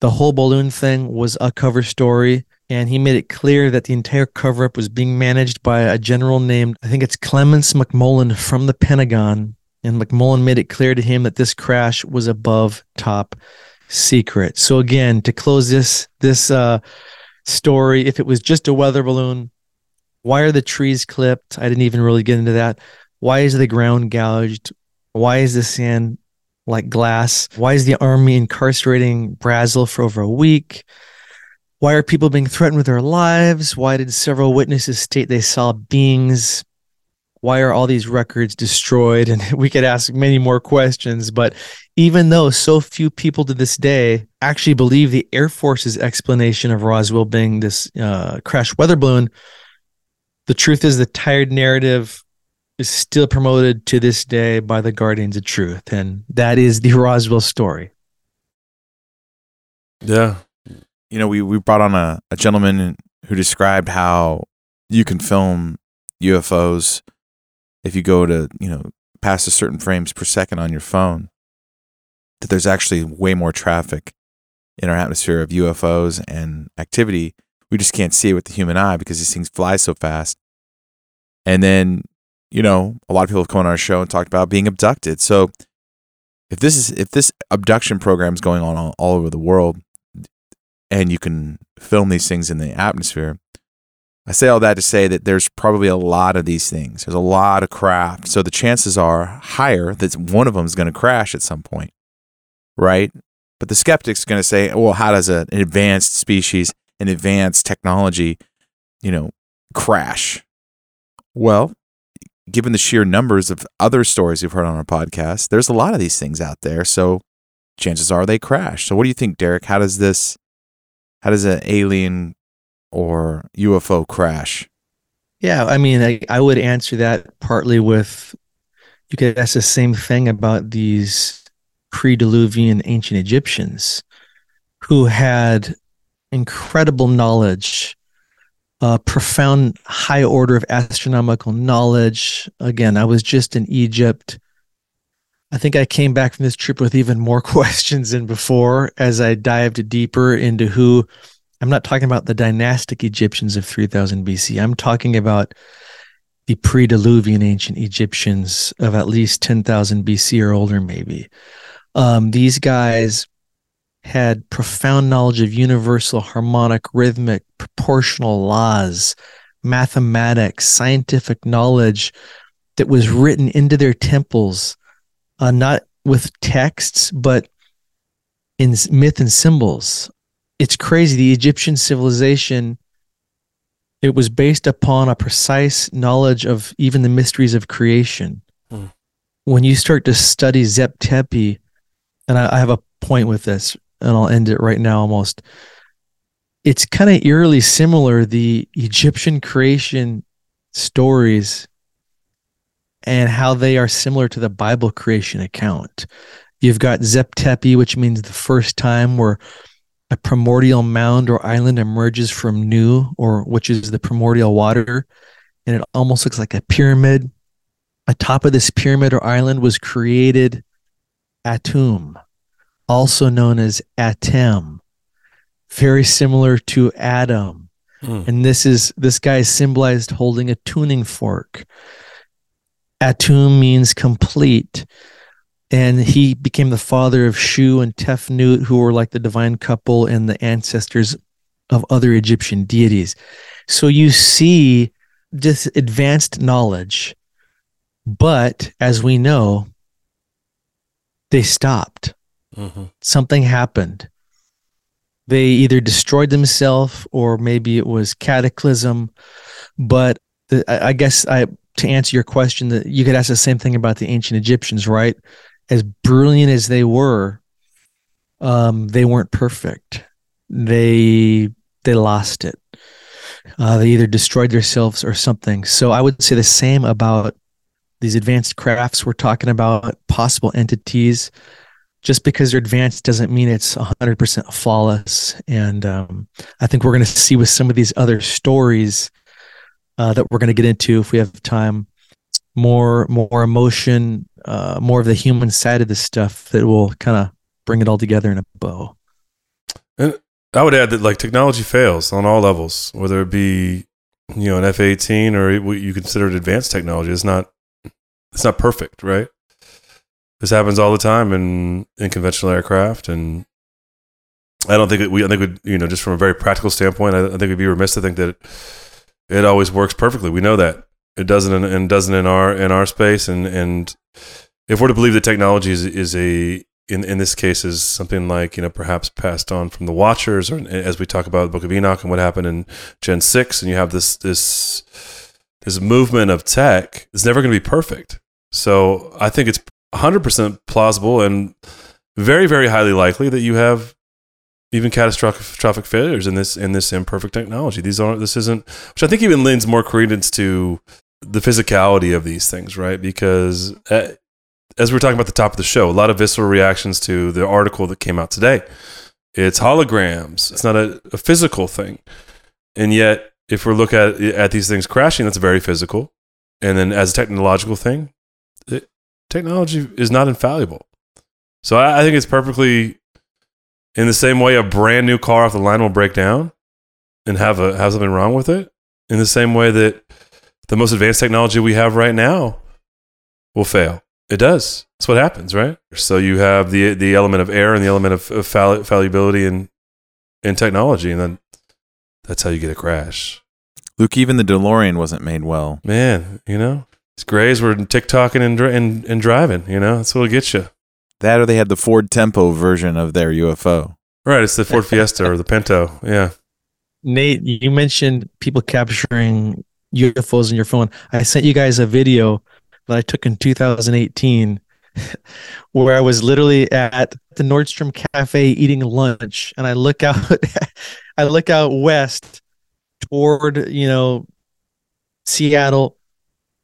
the whole balloon thing was a cover story and he made it clear that the entire cover up was being managed by a general named, I think it's Clements McMullen from the Pentagon. And McMullen made it clear to him that this crash was above top secret. So again, to close this this uh, story, if it was just a weather balloon, why are the trees clipped? I didn't even really get into that. Why is the ground gouged? Why is the sand like glass? Why is the army incarcerating Brazel for over a week? Why are people being threatened with their lives? Why did several witnesses state they saw beings? Why are all these records destroyed? And we could ask many more questions. But even though so few people to this day actually believe the Air Force's explanation of Roswell being this uh, crash weather balloon, the truth is the tired narrative is still promoted to this day by the Guardians of Truth. And that is the Roswell story. Yeah, you know, we, we brought on a, a gentleman who described how you can film UFOs if you go to, you know, past a certain frames per second on your phone, that there's actually way more traffic in our atmosphere of UFOs and activity. We just can't see it with the human eye because these things fly so fast. And then, you know, a lot of people have come on our show and talked about being abducted. So if this is if this abduction program is going on all, all over the world, and you can film these things in the atmosphere. I say all that to say that there's probably a lot of these things. There's a lot of craft. So the chances are higher that one of them is going to crash at some point, right? But the skeptic's going to say, well, how does an advanced species, an advanced technology, you know, crash? Well, given the sheer numbers of other stories we've heard on our podcast, there's a lot of these things out there. So chances are they crash. So what do you think, Derek? How does this how does an alien or UFO crash? Yeah, I mean, I, I would answer that partly with you could ask the same thing about these pre-Diluvian ancient Egyptians who had incredible knowledge, uh, profound high order of astronomical knowledge. Again, I was just in Egypt I think I came back from this trip with even more questions than before as I dived deeper into who I'm not talking about the dynastic Egyptians of 3000 BC. I'm talking about the pre Diluvian ancient Egyptians of at least 10,000 BC or older, maybe. Um, these guys had profound knowledge of universal harmonic, rhythmic, proportional laws, mathematics, scientific knowledge that was written into their temples uh, not with texts, but in myth and symbols. It's crazy. The Egyptian civilization, it was based upon a precise knowledge of even the mysteries of creation. Hmm. When you start to study Zep Tepi, and I, I have a point with this, and I'll end it right now almost. It's kind of eerily similar. The Egyptian creation stories and how they are similar to the Bible creation account. You've got Zep Tepi, which means the first time where a primordial mound or island emerges from Nu, or which is the primordial water, and it almost looks like a pyramid. Atop of this pyramid or island was created Atum, also known as Atem, very similar to Adam. Hmm. And this is this guy is symbolized holding a tuning fork. Atum means complete. And he became the father of Shu and Tefnut, who were like the divine couple and the ancestors of other Egyptian deities. So you see this advanced knowledge, but as we know, they stopped. Mm-hmm. Something happened. They either destroyed themselves or maybe it was cataclysm. But the, I I guess I to answer your question, that you could ask the same thing about the ancient Egyptians, right? As brilliant as they were, um, they weren't perfect. They they lost it. Uh, they either destroyed themselves or something. So I would say the same about these advanced crafts we're talking about, possible entities. Just because they're advanced doesn't mean it's 100% flawless. And um, I think we're going to see with some of these other stories uh, that we're going to get into if we have time more more emotion, uh, more of the human side of this stuff that will kind of bring it all together in a bow. And I would add that like technology fails on all levels, whether it be you know an F eighteen or what you consider advanced technology. It's not it's not perfect, right? This happens all the time in in conventional aircraft, and I don't think we. I think we, you know, just from a very practical standpoint, I, I think we'd be remiss to think that it, it always works perfectly. We know that it doesn't, and doesn't in our in our space, and and if we're to believe that technology is is a in in this case is something like you know perhaps passed on from the Watchers, or as we talk about the Book of Enoch and what happened in Gen six, and you have this this this movement of tech. is never going to be perfect. So I think it's 100% plausible and very very highly likely that you have even catastrophic failures in this in this imperfect technology. These aren't this isn't which I think even lends more credence to the physicality of these things, right? Because uh, as we are talking about the top of the show, a lot of visceral reactions to the article that came out today. It's holograms. It's not a, a physical thing, and yet if we look at at these things crashing, that's very physical. And then as a technological thing, it, technology is not infallible. So I, I think it's perfectly in the same way a brand new car off the line will break down and have a have something wrong with it. In the same way that the most advanced technology we have right now will fail. It does. That's what happens, right? So you have the the element of error and the element of, of fall- fallibility in in technology, and then that's how you get a crash. Luke, even the DeLorean wasn't made well. Man, you know, it's grays were TikToking and, dri- and and driving. You know, that's what'll get you. That or they had the Ford Tempo version of their UFO. Right, it's the Ford Fiesta or the Pinto. Yeah. Nate, you mentioned people capturing UFOs in your phone. I sent you guys a video that I took in 2018 where I was literally at the Nordstrom Cafe eating lunch and I look out I look out west toward, you know, Seattle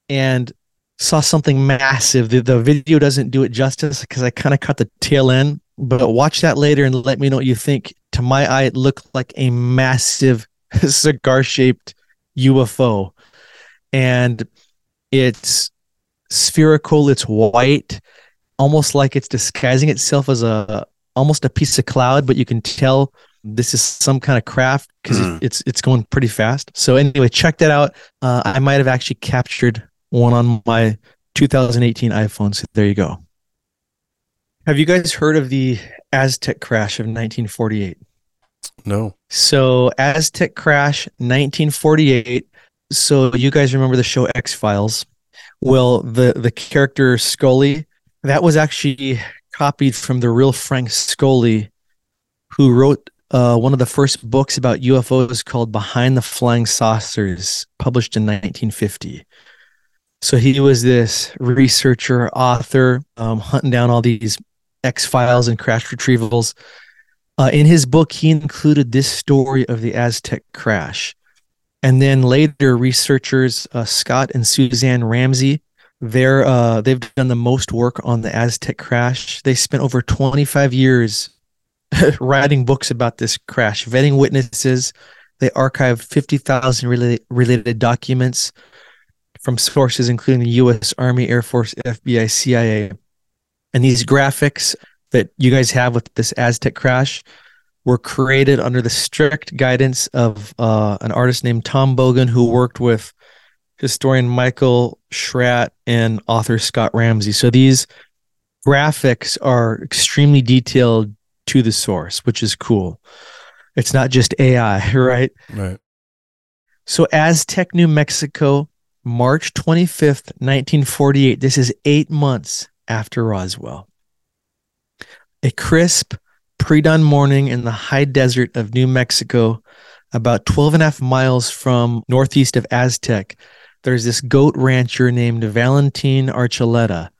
and saw something massive. The, the video doesn't do it justice because I kind of caught the tail end, but watch that later and let me know what you think. To my eye, it looked like a massive cigar shaped UFO. And it's spherical, it's white, almost like it's disguising itself as a almost a piece of cloud, but you can tell this is some kind of craft because Mm. it's it's going pretty fast. So anyway, check that out. Uh, I might have actually captured one on my 2018 iPhone. So there you go. Have you guys heard of the Aztec crash of 1948? No. So Aztec crash 1948. So you guys remember the show X Files? Well, the the character Scully that was actually copied from the real Frank Scully, who wrote uh, one of the first books about UFOs called Behind the Flying Saucers, published in 1950. So he was this researcher, author, um, hunting down all these X Files and crash retrievals. Uh, in his book, he included this story of the Aztec crash. And then later, researchers uh, Scott and Suzanne Ramsey, they're uh, they've done the most work on the Aztec crash. They spent over 25 years writing books about this crash, vetting witnesses. They archived 50,000 related, related documents from sources including the U.S. Army, Air Force, FBI, CIA. And these graphics that you guys have with this Aztec crash were created under the strict guidance of uh, an artist named Tom Bogan, who worked with historian Michael Schratt and author Scott Ramsey. So these graphics are extremely detailed to the source, which is cool. It's not just AI, right? Right. So Aztec, New Mexico, March 25th, 1948. This is eight months after Roswell. A crisp pre dawn morning in the high desert of New Mexico, about 12 and a half miles from northeast of Aztec, there's this goat rancher named Valentin Archuleta.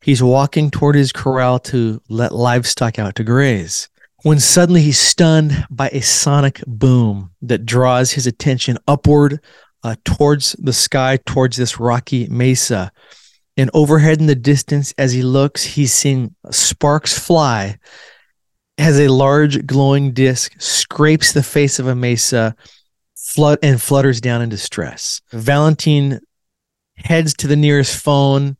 He's walking toward his corral to let livestock out to graze when suddenly he's stunned by a sonic boom that draws his attention upward uh, towards the sky, towards this rocky mesa. And overhead in the distance, as he looks, he's seeing sparks fly as a large glowing disc scrapes the face of a mesa flood and flutters down in distress. Valentine heads to the nearest phone.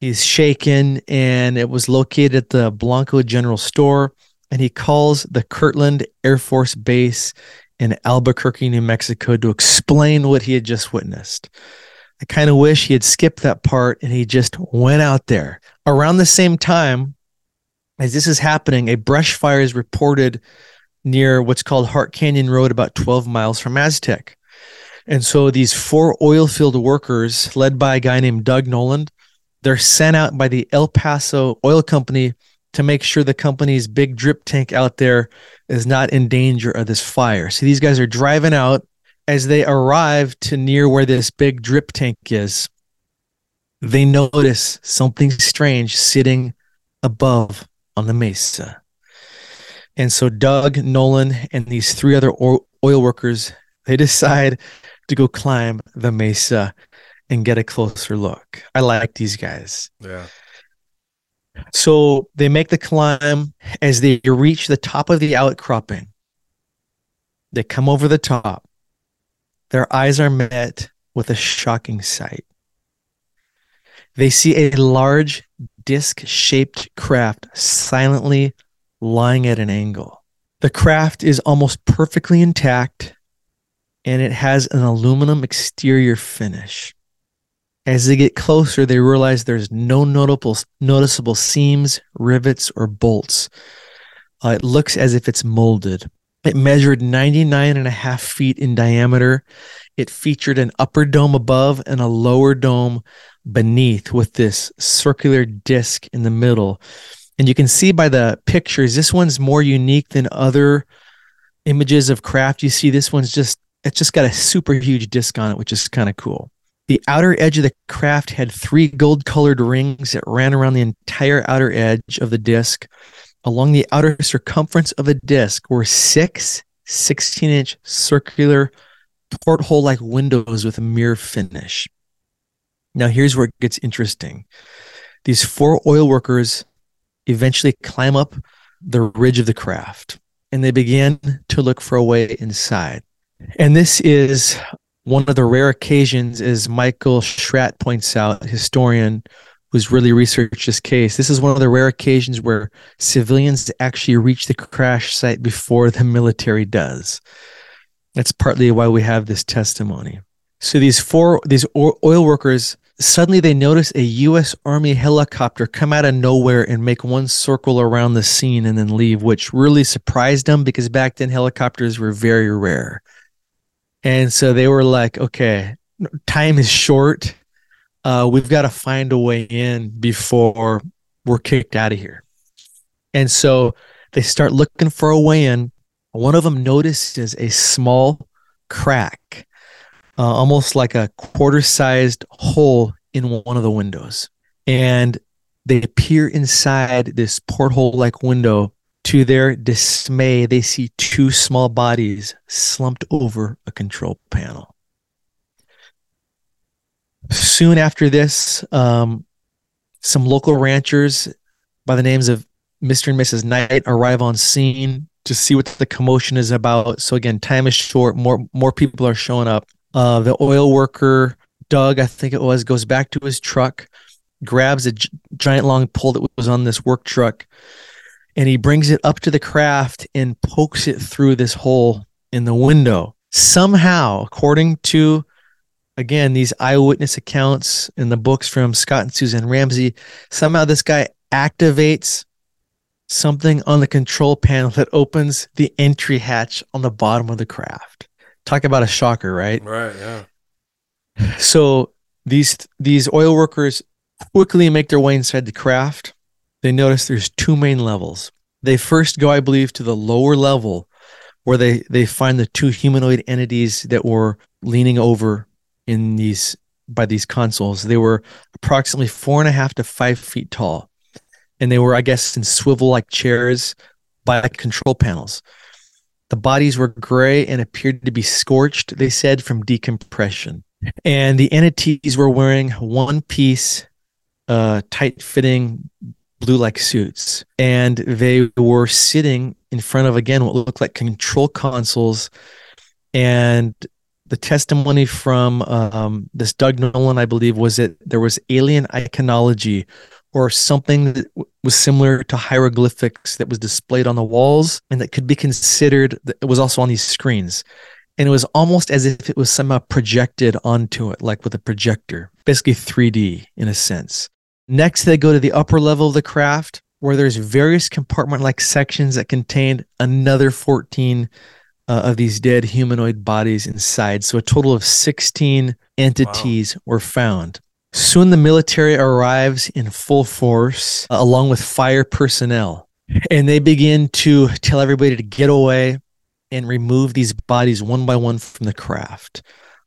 He's shaken, and it was located at the Blanco General Store. And he calls the Kirtland Air Force Base in Albuquerque, New Mexico, to explain what he had just witnessed. I kind of wish he had skipped that part and he just went out there. Around the same time, as this is happening, a brush fire is reported near what's called Hart Canyon Road, about 12 miles from Aztec. And so these four oil field workers, led by a guy named Doug Noland, they're sent out by the El Paso Oil Company to make sure the company's big drip tank out there is not in danger of this fire. So these guys are driving out as they arrive to near where this big drip tank is. They notice something strange sitting above on the mesa. And so Doug, Nolan, and these three other oil workers, they decide to go climb the mesa and get a closer look. I like these guys. Yeah. So they make the climb as they reach the top of the outcropping. They come over the top. Their eyes are met with a shocking sight. They see a large disc shaped craft silently lying at an angle. The craft is almost perfectly intact and it has an aluminum exterior finish. As they get closer, they realize there's no notable, noticeable seams, rivets, or bolts. Uh, it looks as if it's molded. It measured 99 and a half feet in diameter. It featured an upper dome above and a lower dome beneath with this circular disc in the middle. And you can see by the pictures, this one's more unique than other images of craft. You see, this one's just, it's just got a super huge disc on it, which is kind of cool. The outer edge of the craft had three gold colored rings that ran around the entire outer edge of the disc. Along the outer circumference of the disc were six 16 inch circular porthole like windows with a mirror finish. Now, here's where it gets interesting. These four oil workers eventually climb up the ridge of the craft and they begin to look for a way inside. And this is one of the rare occasions, as Michael Schratt points out, historian who's really researched this case, this is one of the rare occasions where civilians actually reach the crash site before the military does. That's partly why we have this testimony. So these four, these oil workers, suddenly they notice a U.S. Army helicopter come out of nowhere and make one circle around the scene and then leave, which really surprised them because back then helicopters were very rare. And so they were like, okay, time is short. Uh, we've got to find a way in before we're kicked out of here. And so they start looking for a way in. One of them notices a small crack, uh, almost like a quarter sized hole in one of the windows. And they peer inside this porthole like window to their dismay, they see two small bodies slumped over a control panel. Soon after this, um, some local ranchers by the names of Mr. and Mrs. Knight arrive on scene to see what the commotion is about. So again, time is short. More more people are showing up. Uh, the oil worker Doug, I think it was, goes back to his truck, grabs a g- giant long pole that was on this work truck, and he brings it up to the craft and pokes it through this hole in the window. Somehow, according to again these eyewitness accounts in the books from Scott and Susan Ramsey, somehow this guy activates something on the control panel that opens the entry hatch on the bottom of the craft. Talk about a shocker, right? Right, yeah. So these these oil workers quickly make their way inside the craft they notice there's two main levels. They first go, I believe, to the lower level where they, they find the two humanoid entities that were leaning over in these by these consoles. They were approximately four and a half to five feet tall. And they were, I guess, in swivel like chairs by control panels. The bodies were gray and appeared to be scorched, they said, from decompression. And the entities were wearing one piece, uh, tight fitting blue like suits. And they were sitting in front of, again, what looked like control consoles. And the testimony from um, this Doug Nolan, I believe, was that there was alien iconology or something that was similar to hieroglyphics that was displayed on the walls and that could be considered that it was also on these screens and it was almost as if it was somehow projected onto it like with a projector basically 3d in a sense next they go to the upper level of the craft where there's various compartment like sections that contained another 14 uh, of these dead humanoid bodies inside so a total of 16 entities wow. were found Soon the military arrives in full force, uh, along with fire personnel, and they begin to tell everybody to get away and remove these bodies one by one from the craft.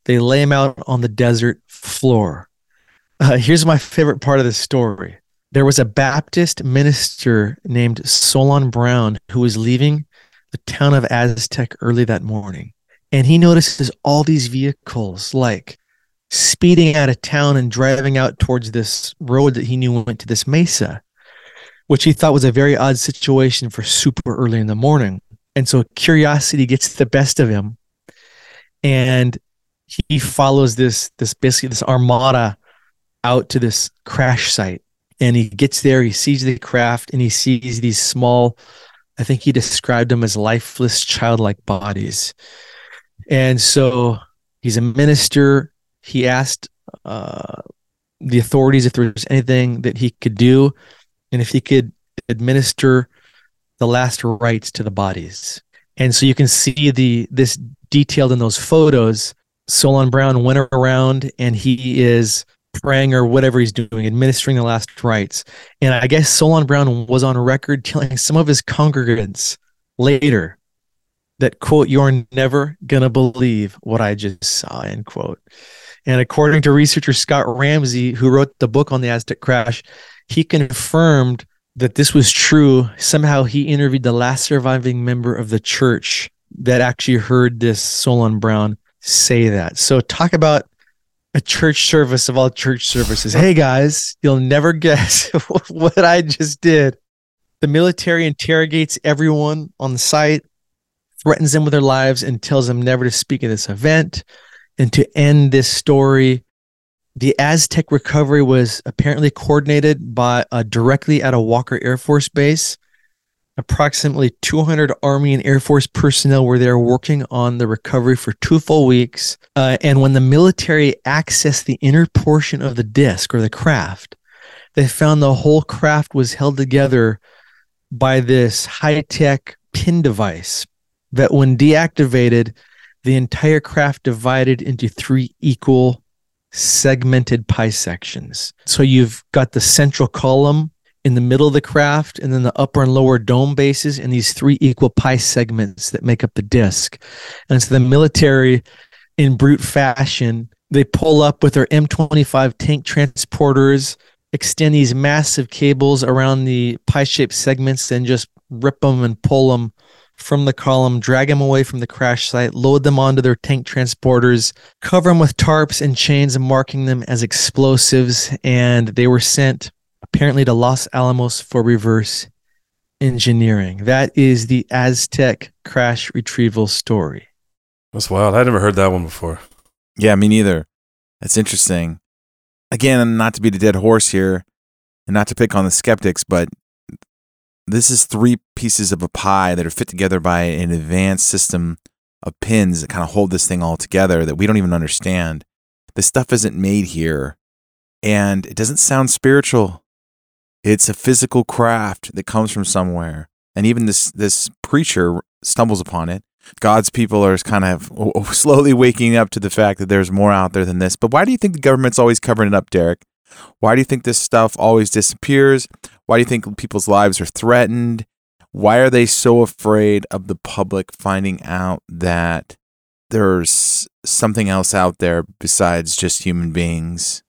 They lay them out on the desert floor. Uh, here's my favorite part of the story. There was a Baptist minister named Solon Brown who was leaving the town of Aztec early that morning. And he notices all these vehicles like speeding out of town and driving out towards this road that he knew went to this mesa, which he thought was a very odd situation for super early in the morning. And so curiosity gets the best of him. And he follows this this basically this armada out to this crash site. And he gets there, he sees the craft, and he sees these small, I think he described them as lifeless, childlike bodies. And so he's a minister he asked uh, the authorities if there was anything that he could do and if he could administer the last rites to the bodies. And so you can see the this detailed in those photos. Solon Brown went around and he is praying or whatever he's doing, administering the last rites. And I guess Solon Brown was on record telling some of his congregants later that quote, you're never gonna believe what I just saw, end quote. And according to researcher Scott Ramsey, who wrote the book on the Aztec crash, he confirmed that this was true. Somehow he interviewed the last surviving member of the church that actually heard this Solon Brown say that. So talk about a church service of all church services. Hey guys, you'll never guess what I just did. The military interrogates everyone on the site, threatens them with their lives, and tells them never to speak at this event. And to end this story, the Aztec recovery was apparently coordinated by uh, directly at a Walker Air Force Base. Approximately 200 Army and Air Force personnel were there working on the recovery for two full weeks. Uh, and when the military accessed the inner portion of the disc or the craft, they found the whole craft was held together by this high tech pin device that, when deactivated, the entire craft divided into three equal segmented pie sections. So you've got the central column in the middle of the craft, and then the upper and lower dome bases, and these three equal pie segments that make up the disc. And so the military, in brute fashion, they pull up with their M25 tank transporters, extend these massive cables around the pie shaped segments, and just rip them and pull them from the column, drag them away from the crash site, load them onto their tank transporters, cover them with tarps and chains, and marking them as explosives. And they were sent apparently to Los Alamos for reverse engineering. That is the Aztec crash retrieval story. That's wild. I never heard that one before. Yeah, me neither. That's interesting. Again, not to be the dead horse here and not to pick on the skeptics, but this is three pieces of a pie that are fit together by an advanced system of pins that kind of hold this thing all together that we don't even understand. This stuff isn't made here and it doesn't sound spiritual. It's a physical craft that comes from somewhere. And even this this preacher stumbles upon it. God's people are kind of slowly waking up to the fact that there's more out there than this. But why do you think the government's always covering it up, Derek? Why do you think this stuff always disappears? Why do you think people's lives are threatened? why are they so afraid of the public finding out that there's something else out there besides just human beings?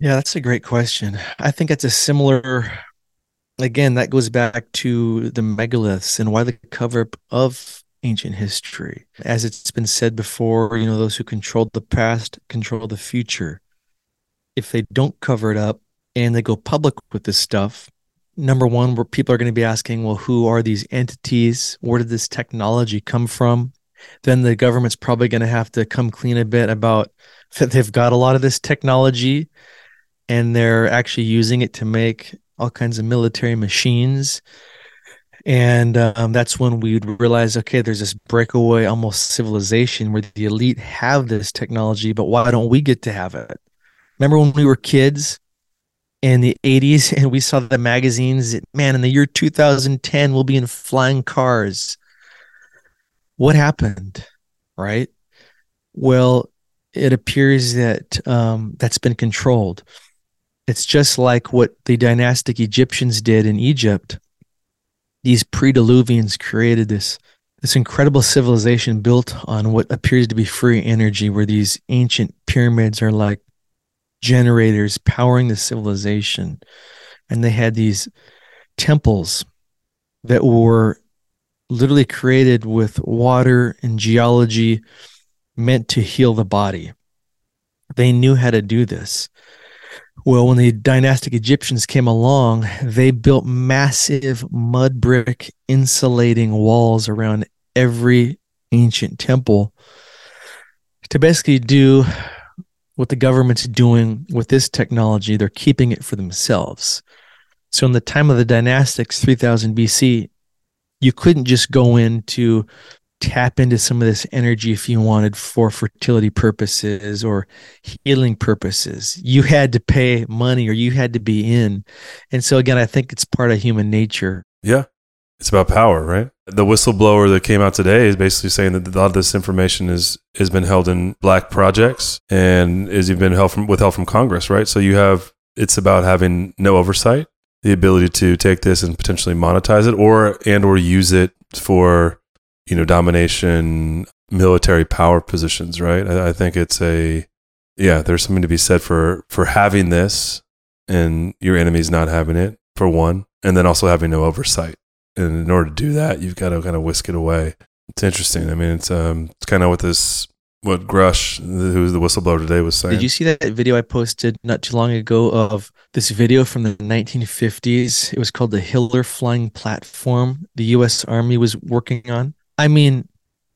Yeah, that's a great question. I think it's a similar again, that goes back to the megaliths and why the cover up of ancient history. As it's been said before, you know, those who control the past control the future. If they don't cover it up and they go public with this stuff, number one, where people are going to be asking, well, who are these entities? Where did this technology come from? Then the government's probably going to have to come clean a bit about that they've got a lot of this technology and they're actually using it to make all kinds of military machines. And um, that's when we'd realize, okay, there's this breakaway, almost civilization where the elite have this technology, but why don't we get to have it? Remember when we were kids in the 80s and we saw the magazines that, man, in the year 2010, we'll be in flying cars. What happened? Right? Well, it appears that um, that's been controlled. It's just like what the dynastic Egyptians did in Egypt. These pre-Diluvians created this this incredible civilization built on what appears to be free energy, where these ancient pyramids are like generators powering the civilization. And they had these temples that were literally created with water and geology meant to heal the body. They knew how to do this. Well, when the dynastic Egyptians came along, they built massive mud brick insulating walls around every ancient temple to basically do what the government's doing with this technology. They're keeping it for themselves. So, in the time of the dynastics, 3000 BC, you couldn't just go into tap into some of this energy if you wanted for fertility purposes or healing purposes. You had to pay money or you had to be in. And so, again, I think it's part of human nature. Yeah. It's about power, right? The whistleblower that came out today is basically saying that a lot of this information is has been held in black projects and is even held from withheld from Congress, right? So you have it's about having no oversight, the ability to take this and potentially monetize it or and or use it for you know, domination, military power positions, right? I, I think it's a, yeah, there's something to be said for for having this and your enemies not having it for one, and then also having no oversight. And in order to do that, you've got to kind of whisk it away. It's interesting. I mean, it's um, it's kind of what this what Grusch who's the whistleblower today, was saying. Did you see that video I posted not too long ago of this video from the 1950s? It was called the Hiller Flying Platform. The U.S. Army was working on. I mean,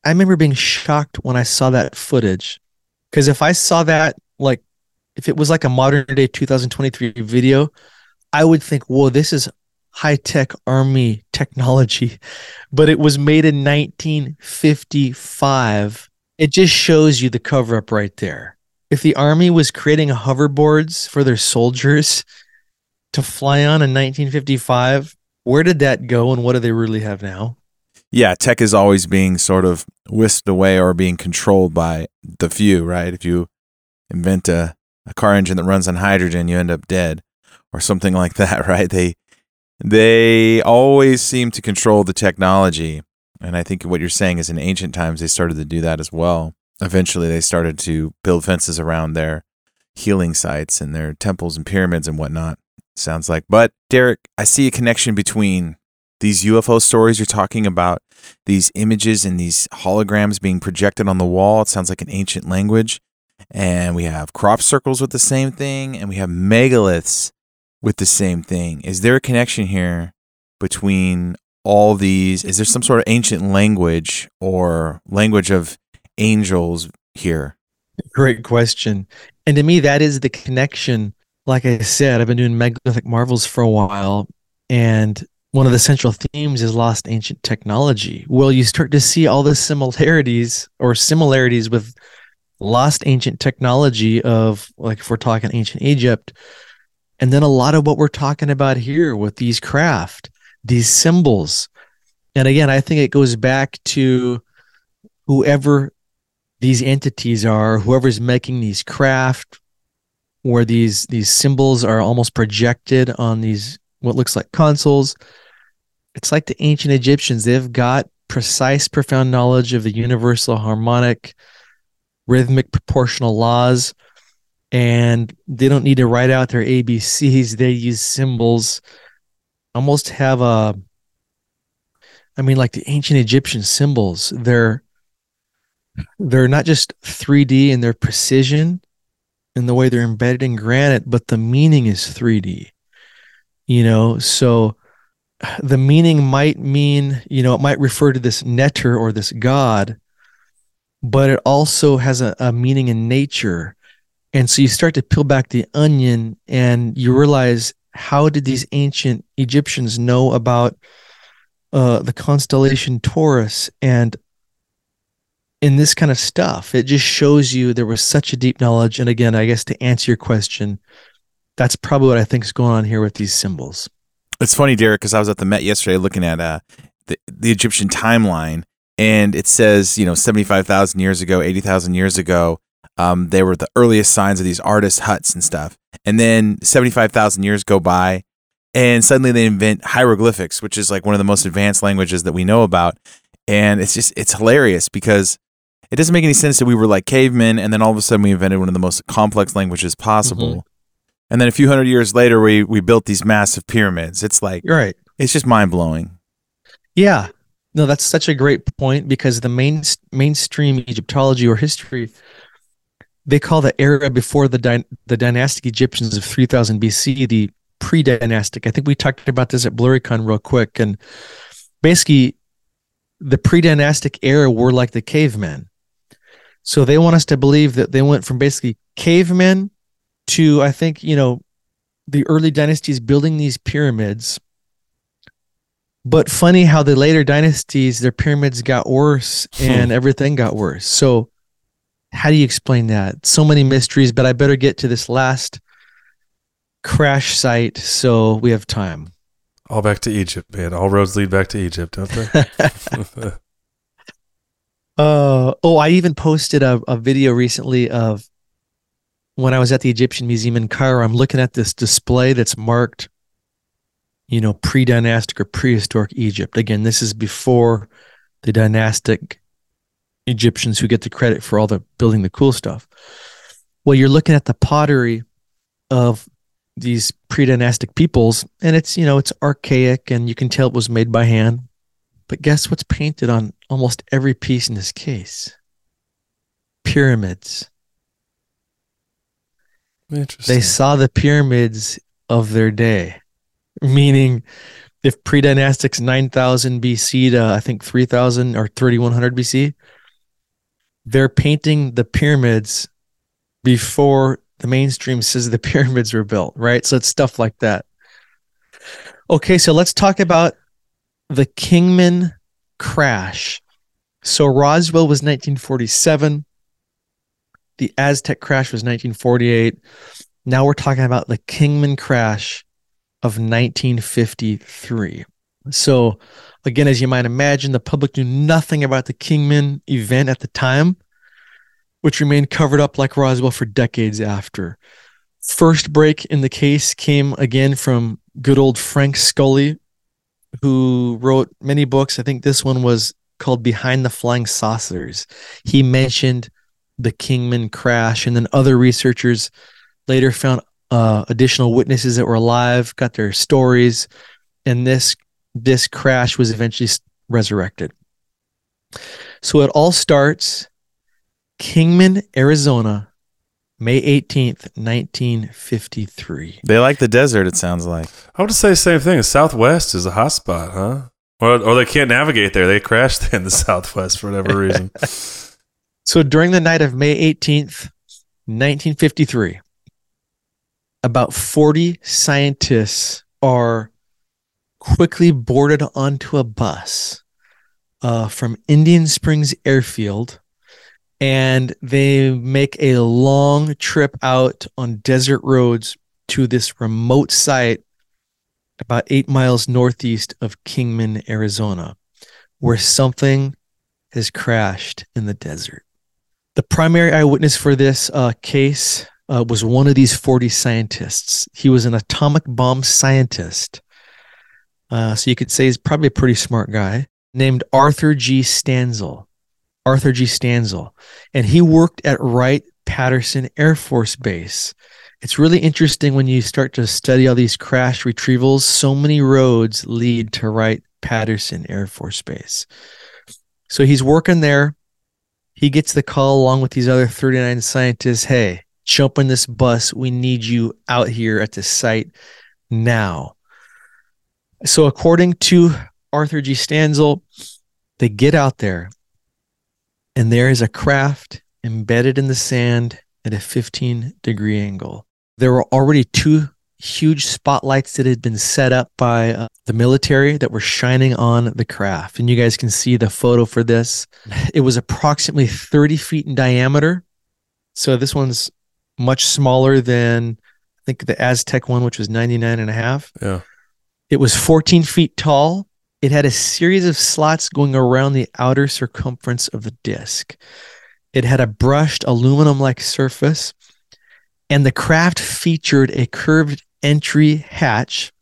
I remember being shocked when I saw that footage. Because if I saw that, like, if it was like a modern day 2023 video, I would think, whoa, this is high tech army technology. But it was made in 1955. It just shows you the cover up right there. If the army was creating hoverboards for their soldiers to fly on in 1955, where did that go and what do they really have now? Yeah, tech is always being sort of whisked away or being controlled by the few, right? If you invent a, a car engine that runs on hydrogen, you end up dead or something like that, right? They they always seem to control the technology. And I think what you're saying is in ancient times they started to do that as well. Eventually they started to build fences around their healing sites and their temples and pyramids and whatnot. Sounds like. But Derek, I see a connection between these UFO stories you're talking about, these images and these holograms being projected on the wall. It sounds like an ancient language. And we have crop circles with the same thing, and we have megaliths with the same thing. Is there a connection here between all these? Is there some sort of ancient language or language of angels here? Great question. And to me, that is the connection. Like I said, I've been doing megalithic marvels for a while, and one of the central themes is lost ancient technology. Well, you start to see all the similarities or similarities with lost ancient technology of like if we're talking ancient Egypt, and then a lot of what we're talking about here with these craft, these symbols. And again, I think it goes back to whoever these entities are, whoever's making these craft, where these these symbols are almost projected on these what looks like consoles it's like the ancient Egyptians. They've got precise, profound knowledge of the universal harmonic, rhythmic, proportional laws. And they don't need to write out their ABCs. They use symbols, almost have a, I mean, like the ancient Egyptian symbols. They're, they're not just 3D in their precision in the way they're embedded in granite, but the meaning is 3D. You know, so the meaning might mean, you know, it might refer to this neter or this God, but it also has a, a meaning in nature. And so you start to peel back the onion and you realize how did these ancient Egyptians know about uh, the constellation Taurus and in this kind of stuff? It just shows you there was such a deep knowledge. And again, I guess to answer your question, that's probably what I think is going on here with these symbols. It's funny, Derek, because I was at the Met yesterday looking at uh, the, the Egyptian timeline, and it says, you know, 75,000 years ago, 80,000 years ago, um, they were the earliest signs of these artist huts and stuff. And then 75,000 years go by, and suddenly they invent hieroglyphics, which is like one of the most advanced languages that we know about. And it's just, it's hilarious because it doesn't make any sense that we were like cavemen, and then all of a sudden we invented one of the most complex languages possible. Mm-hmm. And then a few hundred years later, we we built these massive pyramids. It's like right. It's just mind blowing. Yeah. No, that's such a great point because the main mainstream Egyptology or history they call the era before the dy- the dynastic Egyptians of 3000 BC the pre-dynastic. I think we talked about this at BlurryCon real quick and basically the pre-dynastic era were like the cavemen. So they want us to believe that they went from basically cavemen to I think you know the early dynasties building these pyramids. But funny how the later dynasties their pyramids got worse hmm. and everything got worse. So how do you explain that? So many mysteries, but I better get to this last crash site so we have time. All back to Egypt, man. All roads lead back to Egypt, don't they? uh, oh, I even posted a, a video recently of when I was at the Egyptian Museum in Cairo, I'm looking at this display that's marked, you know, pre dynastic or prehistoric Egypt. Again, this is before the dynastic Egyptians who get the credit for all the building the cool stuff. Well, you're looking at the pottery of these pre dynastic peoples, and it's, you know, it's archaic and you can tell it was made by hand. But guess what's painted on almost every piece in this case? Pyramids they saw the pyramids of their day, meaning if pre-dynastics 9000 BC to I think 3000 or 3100 BC, they're painting the pyramids before the mainstream says the pyramids were built, right? So it's stuff like that. Okay, so let's talk about the Kingman crash. So Roswell was 1947. The Aztec crash was 1948. Now we're talking about the Kingman crash of 1953. So, again, as you might imagine, the public knew nothing about the Kingman event at the time, which remained covered up like Roswell for decades after. First break in the case came again from good old Frank Scully, who wrote many books. I think this one was called Behind the Flying Saucers. He mentioned the Kingman crash. And then other researchers later found uh, additional witnesses that were alive, got their stories, and this this crash was eventually resurrected. So it all starts Kingman, Arizona, May 18th, 1953. They like the desert, it sounds like. I would say the same thing. The Southwest is a hot spot, huh? Or, or they can't navigate there. They crashed in the Southwest for whatever reason. So during the night of May 18th, 1953, about 40 scientists are quickly boarded onto a bus uh, from Indian Springs Airfield and they make a long trip out on desert roads to this remote site about eight miles northeast of Kingman, Arizona, where something has crashed in the desert. The primary eyewitness for this uh, case uh, was one of these 40 scientists. He was an atomic bomb scientist Uh, so you could say he's probably a pretty smart guy named Arthur G. Stansel. Arthur G. Stansel. And he worked at Wright Patterson Air Force Base. It's really interesting when you start to study all these crash retrievals. So many roads lead to Wright Patterson Air Force Base. So he's working there. He gets the call along with these other 39 scientists hey, jump in this bus. We need you out here at the site now. So, according to Arthur G. Stansel, they get out there and there is a craft embedded in the sand at a 15 degree angle. There were already two huge spotlights that had been set up by uh, the military that were shining on the craft. And you guys can see the photo for this. It was approximately 30 feet in diameter. So this one's much smaller than I think the Aztec one, which was 99 and a half. Yeah. It was 14 feet tall. It had a series of slots going around the outer circumference of the disc. It had a brushed aluminum like surface, and the craft featured a curved entry hatch,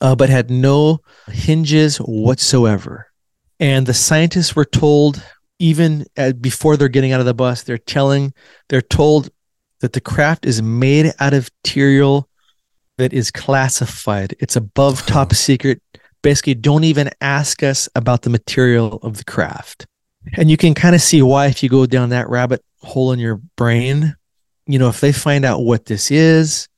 uh, but had no hinges whatsoever. And the scientists were told, even at, before they're getting out of the bus, they're telling, they're told that the craft is made out of material that is classified. It's above top secret. Basically, don't even ask us about the material of the craft. And you can kind of see why if you go down that rabbit hole in your brain. You know, if they find out what this is,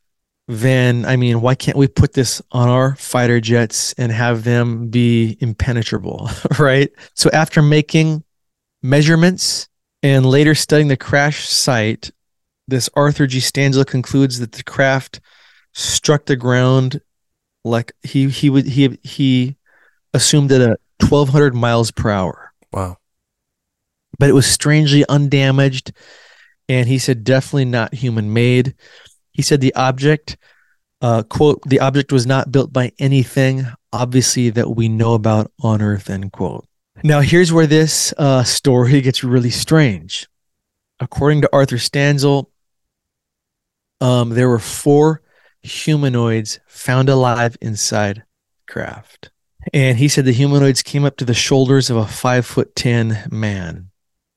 then I mean, why can't we put this on our fighter jets and have them be impenetrable, right? So after making measurements and later studying the crash site, this Arthur G. Stansel concludes that the craft struck the ground like he he would he he assumed at a 1200 miles per hour. Wow. But it was strangely undamaged and he said definitely not human made. He said the object uh, quote the object was not built by anything obviously that we know about on earth end quote. Now here's where this uh, story gets really strange. According to Arthur Stansel, um, there were four humanoids found alive inside craft. And he said the humanoids came up to the shoulders of a five foot ten man,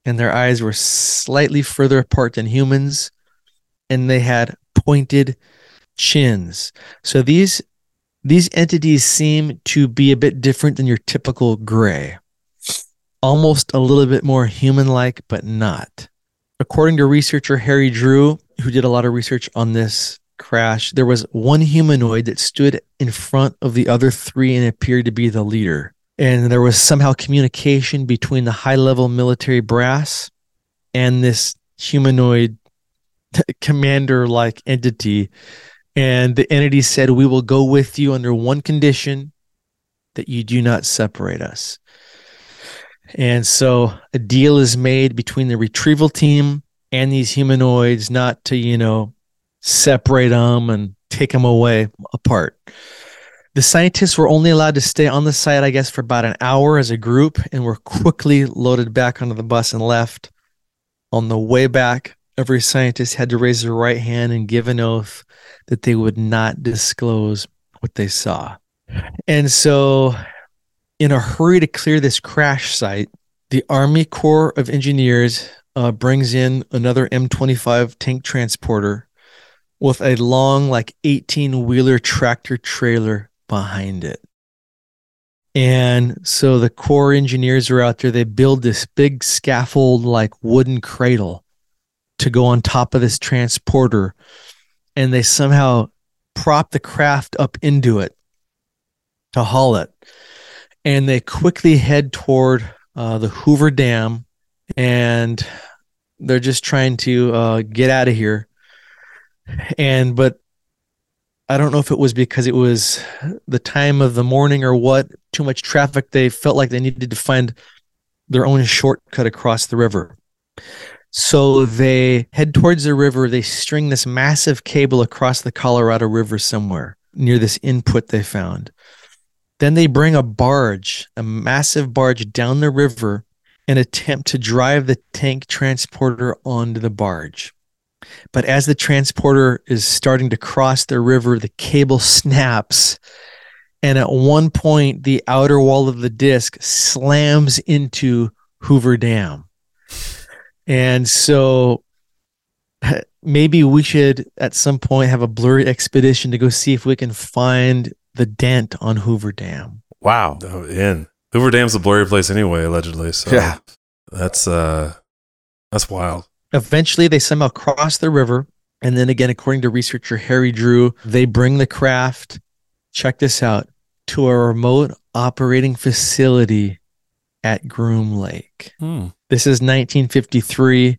and their eyes were slightly further apart than humans, and they had pointed chins. So these these entities seem to be a bit different than your typical gray. Almost a little bit more human like, but not. According to researcher Harry Drew, who did a lot of research on this crash, there was one humanoid that stood in front of the other three and appeared to be the leader. And there was somehow communication between the high level military brass and this humanoid commander like entity. And the entity said, We will go with you under one condition that you do not separate us. And so a deal is made between the retrieval team and these humanoids not to, you know, separate them and take them away apart. The scientists were only allowed to stay on the site, I guess, for about an hour as a group and were quickly loaded back onto the bus and left. On the way back, every scientist had to raise their right hand and give an oath that they would not disclose what they saw. And so, in a hurry to clear this crash site, the Army Corps of Engineers uh, brings in another M25 tank transporter with a long, like 18 wheeler tractor trailer behind it. And so the Corps engineers are out there. They build this big scaffold, like wooden cradle to go on top of this transporter. And they somehow prop the craft up into it to haul it. And they quickly head toward uh, the Hoover Dam and they're just trying to uh, get out of here. And, but I don't know if it was because it was the time of the morning or what, too much traffic. They felt like they needed to find their own shortcut across the river. So they head towards the river. They string this massive cable across the Colorado River somewhere near this input they found. Then they bring a barge, a massive barge down the river and attempt to drive the tank transporter onto the barge. But as the transporter is starting to cross the river, the cable snaps And at one point, the outer wall of the disc slams into Hoover Dam. And so maybe we should at some point have a blurry expedition to go see if we can find the dent on Hoover Dam. Wow. Oh, in Hoover Dam's a blurry place anyway, allegedly. So Yeah. that's uh, that's wild. Eventually, they somehow cross the river. And then again, according to researcher Harry Drew, they bring the craft, check this out, to a remote operating facility at Groom Lake. Hmm. This is 1953.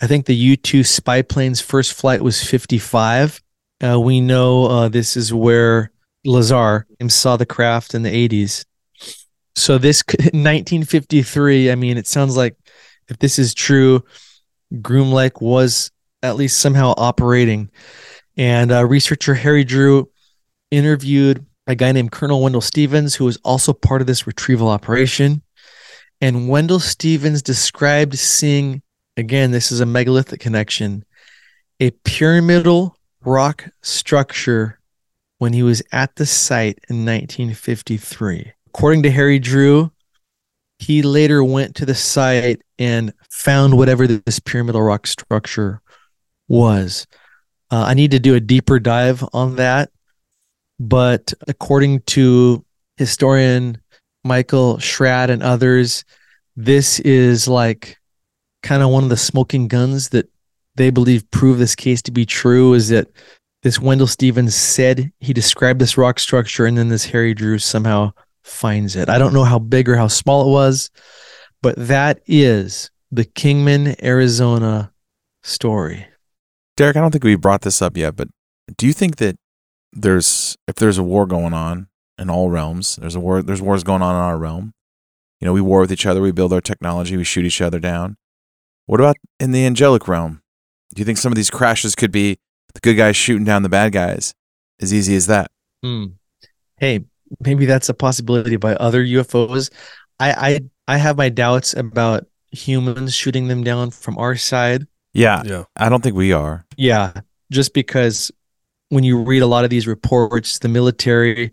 I think the U 2 spy plane's first flight was 55. Uh, we know uh, this is where Lazar saw the craft in the 80s. So, this 1953, I mean, it sounds like if this is true, Groom Lake was at least somehow operating. And uh, researcher Harry Drew interviewed a guy named Colonel Wendelle Stevens, who was also part of this retrieval operation. And Wendelle Stevens described seeing, again, this is a megalithic connection, a pyramidal rock structure when he was at the site in 1953. According to Harry Drew, he later went to the site and found whatever this pyramidal rock structure was. Uh, I need to do a deeper dive on that. But according to historian Michael Schratt and others, this is like kind of one of the smoking guns that they believe prove this case to be true is that this Wendelle Stevens said he described this rock structure and then this Harry Drew somehow finds it. I don't know how big or how small it was, but that is the Kingman, Arizona story. Derek, I don't think we brought this up yet, but do you think that there's if there's a war going on in all realms, there's a war there's wars going on in our realm. You know, we war with each other, we build our technology, we shoot each other down. What about in the angelic realm? Do you think some of these crashes could be the good guys shooting down the bad guys? As easy as that. Hmm. Hey, maybe that's a possibility by other UFOs. I I I have my doubts about humans shooting them down from our side. Yeah. Yeah. I don't think we are. Yeah, just because when you read a lot of these reports, the military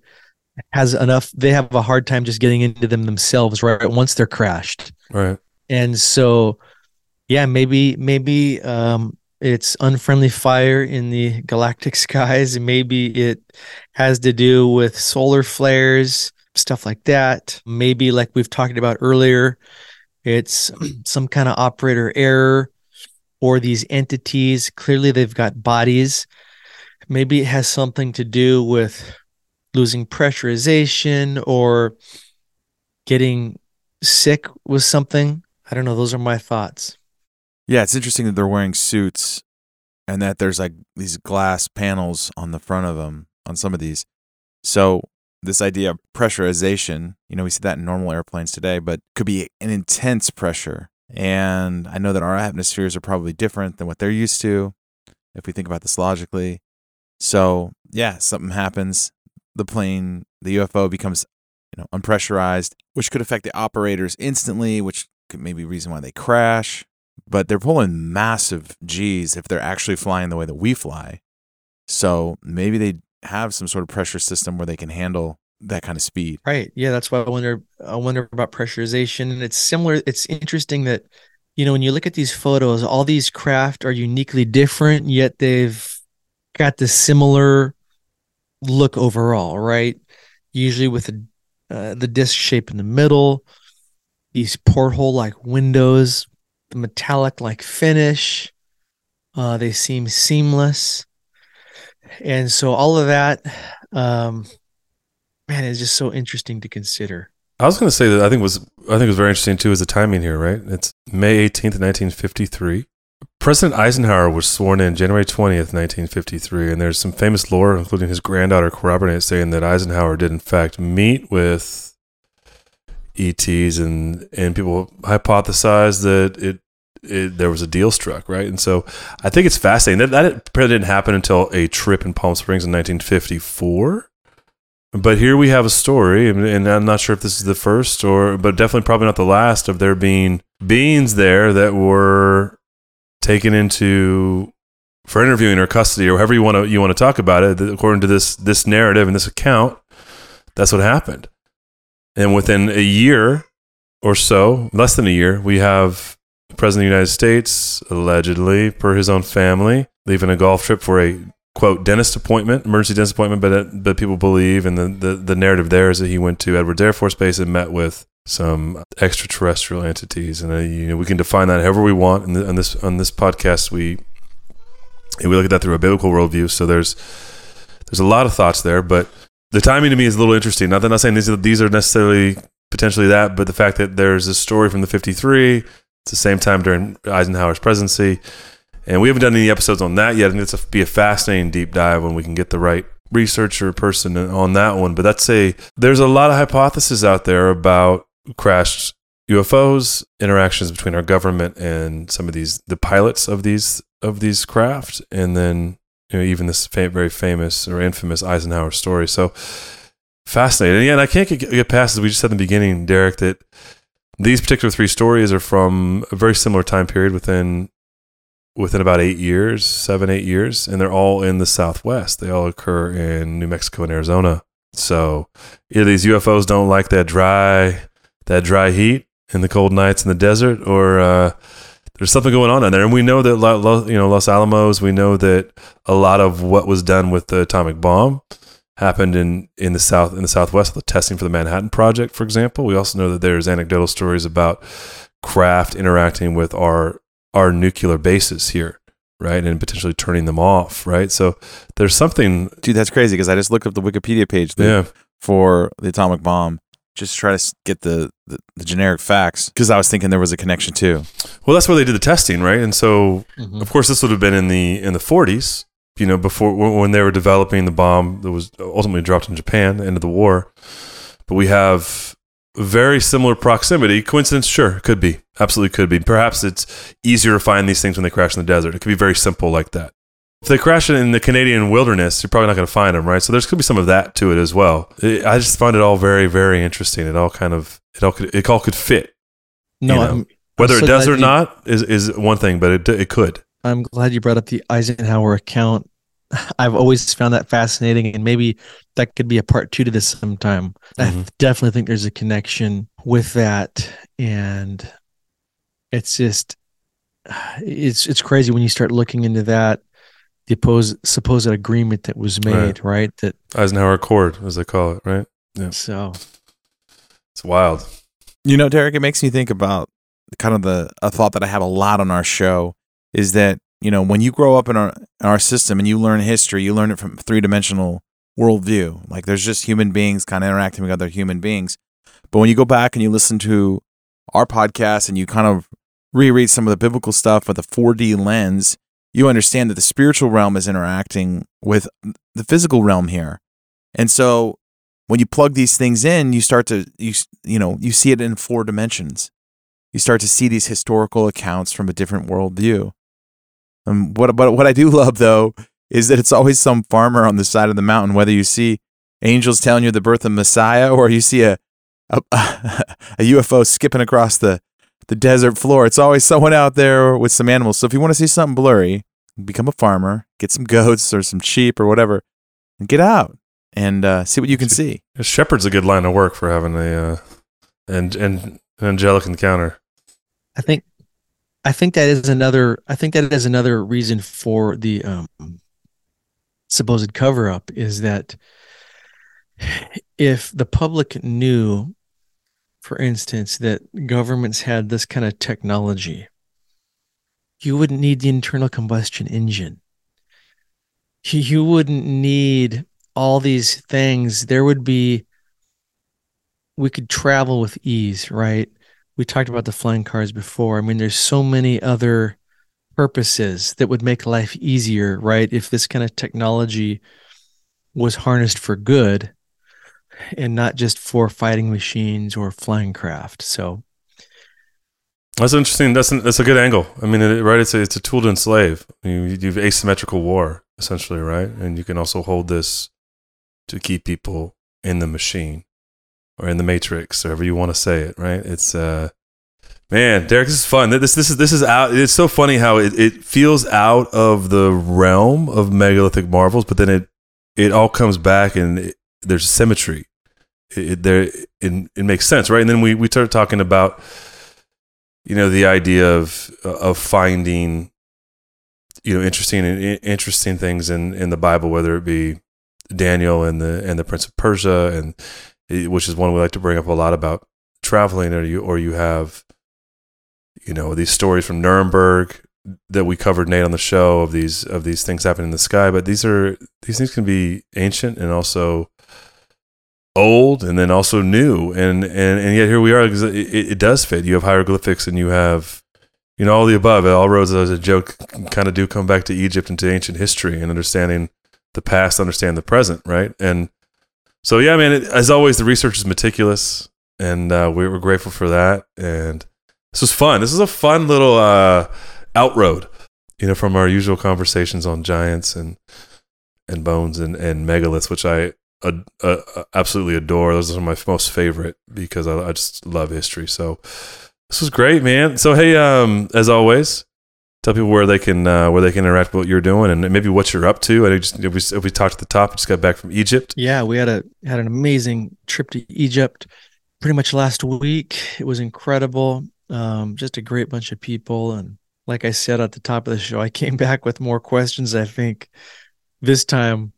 has enough. They have a hard time just getting into them themselves, right? Once they're crashed, Right. and so yeah, maybe maybe um, it's unfriendly fire in the galactic skies, maybe it has to do with solar flares, stuff like that. Maybe like we've talked about earlier, it's some kind of operator error or these entities clearly they've got bodies. Maybe it has something to do with losing pressurization or getting sick with something. I don't know. Those are my thoughts Yeah, it's interesting that they're wearing suits and that there's like these glass panels on the front of them on some of these. So, this idea of pressurization, you know, we see that in normal airplanes today, but could be an intense pressure. And I know that our atmospheres are probably different than what they're used to if we think about this logically. So, yeah, something happens, the plane, the UFO becomes, you know, unpressurized, which could affect the operators instantly, which could maybe reason why they crash but they're pulling massive G's if they're actually flying the way that we fly. So maybe they have some sort of pressure system where they can handle that kind of speed. right yeah that's why i wonder i wonder about pressurization and it's similar it's interesting that you know when you look at these photos all these craft are uniquely different yet they've got the similar look overall right usually with the uh, the disc shape in the middle these porthole like windows the metallic like finish uh they seem seamless and so all of that um man is just so interesting to consider I was going to say that I think was I think was very interesting too is the timing here, right? It's May 18th, 1953. President Eisenhower was sworn in January 20th, 1953, and there's some famous lore, including his granddaughter corroborating it, saying that Eisenhower did in fact meet with ETs, and and people hypothesized that it, it there was a deal struck, right? And so I think it's fascinating that that didn't happen until a trip in Palm Springs in 1954. But here we have a story, and, and I'm not sure if this is the first or, but definitely probably not the last of there being beings there that were taken into for interviewing or custody or however you want to you want to talk about it. According to this this narrative and this account, That's what happened. And within a year or so, less than a year, we have President of the United States, allegedly, per his own family, leaving a golf trip for a quote dentist appointment, emergency dentist appointment, but uh, but people believe, and the, the the narrative there is that he went to Edwards Air Force Base and met with some extraterrestrial entities, and uh, you know we can define that however we want. And on this on this podcast, we we look at that through a biblical worldview. So there's there's a lot of thoughts there, but the timing to me is a little interesting. Not that I'm not saying these these are necessarily potentially that, but the fact that there's a story from the 53, it's the same time during Eisenhower's presidency, and we haven't done any episodes on that yet. And it's a, be a fascinating deep dive when we can get the right researcher person on that one. But that's a there's a lot of hypotheses out there about crashed UFOs, interactions between our government and some of these the pilots of these of these craft, and then you know, even this fam- very famous or infamous Eisenhower story. So fascinating. And and I can't get, get past as we just said in the beginning, Derek, that these particular three stories are from a very similar time period within within about eight years, seven, eight years, and they're all in the Southwest. They all occur in New Mexico and Arizona. So either these UFOs don't like that dry, that dry heat and the cold nights in the desert, or uh, there's something going on in there. And we know that, you know, Los Alamos. We know that a lot of what was done with the atomic bomb happened in in the south in the Southwest. The testing for the Manhattan Project, for example. We also know that there's anecdotal stories about craft interacting with our our nuclear bases here, right? And potentially turning them off, right? So there's something. Dude, that's crazy because I just looked up the Wikipedia page yeah. for the atomic bomb just to try to get the, the, the generic facts because I was thinking there was a connection too. Well, that's where they did the testing, right? And so, mm-hmm. of course, this would have been in the in the 40s, you know, before when they were developing the bomb that was ultimately dropped in Japan, end of the war. But we have very similar proximity. Coincidence? Sure, could be. Absolutely could be. Perhaps it's easier to find these things when they crash in the desert. It could be very simple like that. If they crash in the Canadian wilderness, you're probably not going to find them, right? So there's going to be some of that to it as well. It, I just find it all very, very interesting. It all kind of, it all could, it all could fit. No, you know? Whether so it does or you, not is is one thing, but it it could. I'm glad you brought up the Eisenhower account. I've always found that fascinating, and maybe that could be a part two to this sometime. Mm-hmm. I definitely think there's a connection with that, and it's just it's it's crazy when you start looking into that the opposed, supposed agreement that was made, right. right? That Eisenhower Accord, as they call it, right? Yeah. So it's wild. You know, Derek, it makes me think about kind of the a thought that I have a lot on our show is that you know when you grow up in our in our system and you learn history, you learn it from three dimensional worldview. Like there's just human beings kind of interacting with other human beings. But when you go back and you listen to our podcast and you kind of reread some of the biblical stuff with a 4D lens, you understand that the spiritual realm is interacting with the physical realm here. And so when you plug these things in, you start to you you know, you see it in four dimensions. You start to see these historical accounts from a different worldview. And what but what I do love though is that it's always some farmer on the side of the mountain, whether you see angels telling you the birth of Messiah or you see a a, a UFO skipping across the the desert floor. It's always someone out there with some animals. So if you want to see something blurry, become a farmer, get some goats or some sheep or whatever, and get out and uh, see what you can see. A shepherd's a good line of work for having a uh, and and an angelic encounter. I think I think that is another I think that is another reason for the um, supposed cover up is that if the public knew for instance, that governments had this kind of technology, you wouldn't need the internal combustion engine. You wouldn't need all these things. There would be, we could travel with ease, right? We talked about the flying cars before. I mean, there's so many other purposes that would make life easier, right? If this kind of technology was harnessed for good and not just for fighting machines or flying craft. So that's interesting. That's an, that's a good angle. I mean, it, right? It's a, it's a tool to enslave. You, you have asymmetrical war essentially, right? And you can also hold this to keep people in the machine or in the matrix, or however you want to say it, right? It's uh, man, Derek, this is fun. This this is this is out. It's so funny how it, it feels out of the realm of megalithic marvels, but then it it all comes back and it, there's symmetry it, there it, it makes sense, right? And then we we started talking about you know the idea of of finding you know interesting interesting things in in the Bible, whether it be Daniel and the and the Prince of Persia, and which is one we like to bring up a lot about traveling, or you or you have you know these stories from Nuremberg that we covered Nate on the show of these of these things happening in the sky, but these are these things can be ancient and also old and then also new. And and and yet here we are because it, it does fit. You have hieroglyphics and you have you know all the above. All roads as a joke kind of do come back to egypt and to ancient history and understanding the past understand the present right? And so yeah man it, as always the research is meticulous and uh, we were grateful for that and this was fun this is a fun little uh outroad you know from our usual conversations on giants and and bones and and megaliths which i absolutely adore. Those are my most favorite because I, I, just love history. So this was great, man. So hey, um, as always, tell people where they can uh, where they can interact with what you're doing and maybe what you're up to. I just if we, if we talked at the top, just got back from Egypt. Yeah, we had a had an amazing trip to Egypt. Pretty much last week, it was incredible. Um, just a great bunch of people, and like I said at the top of the show, I came back with more questions. I think this time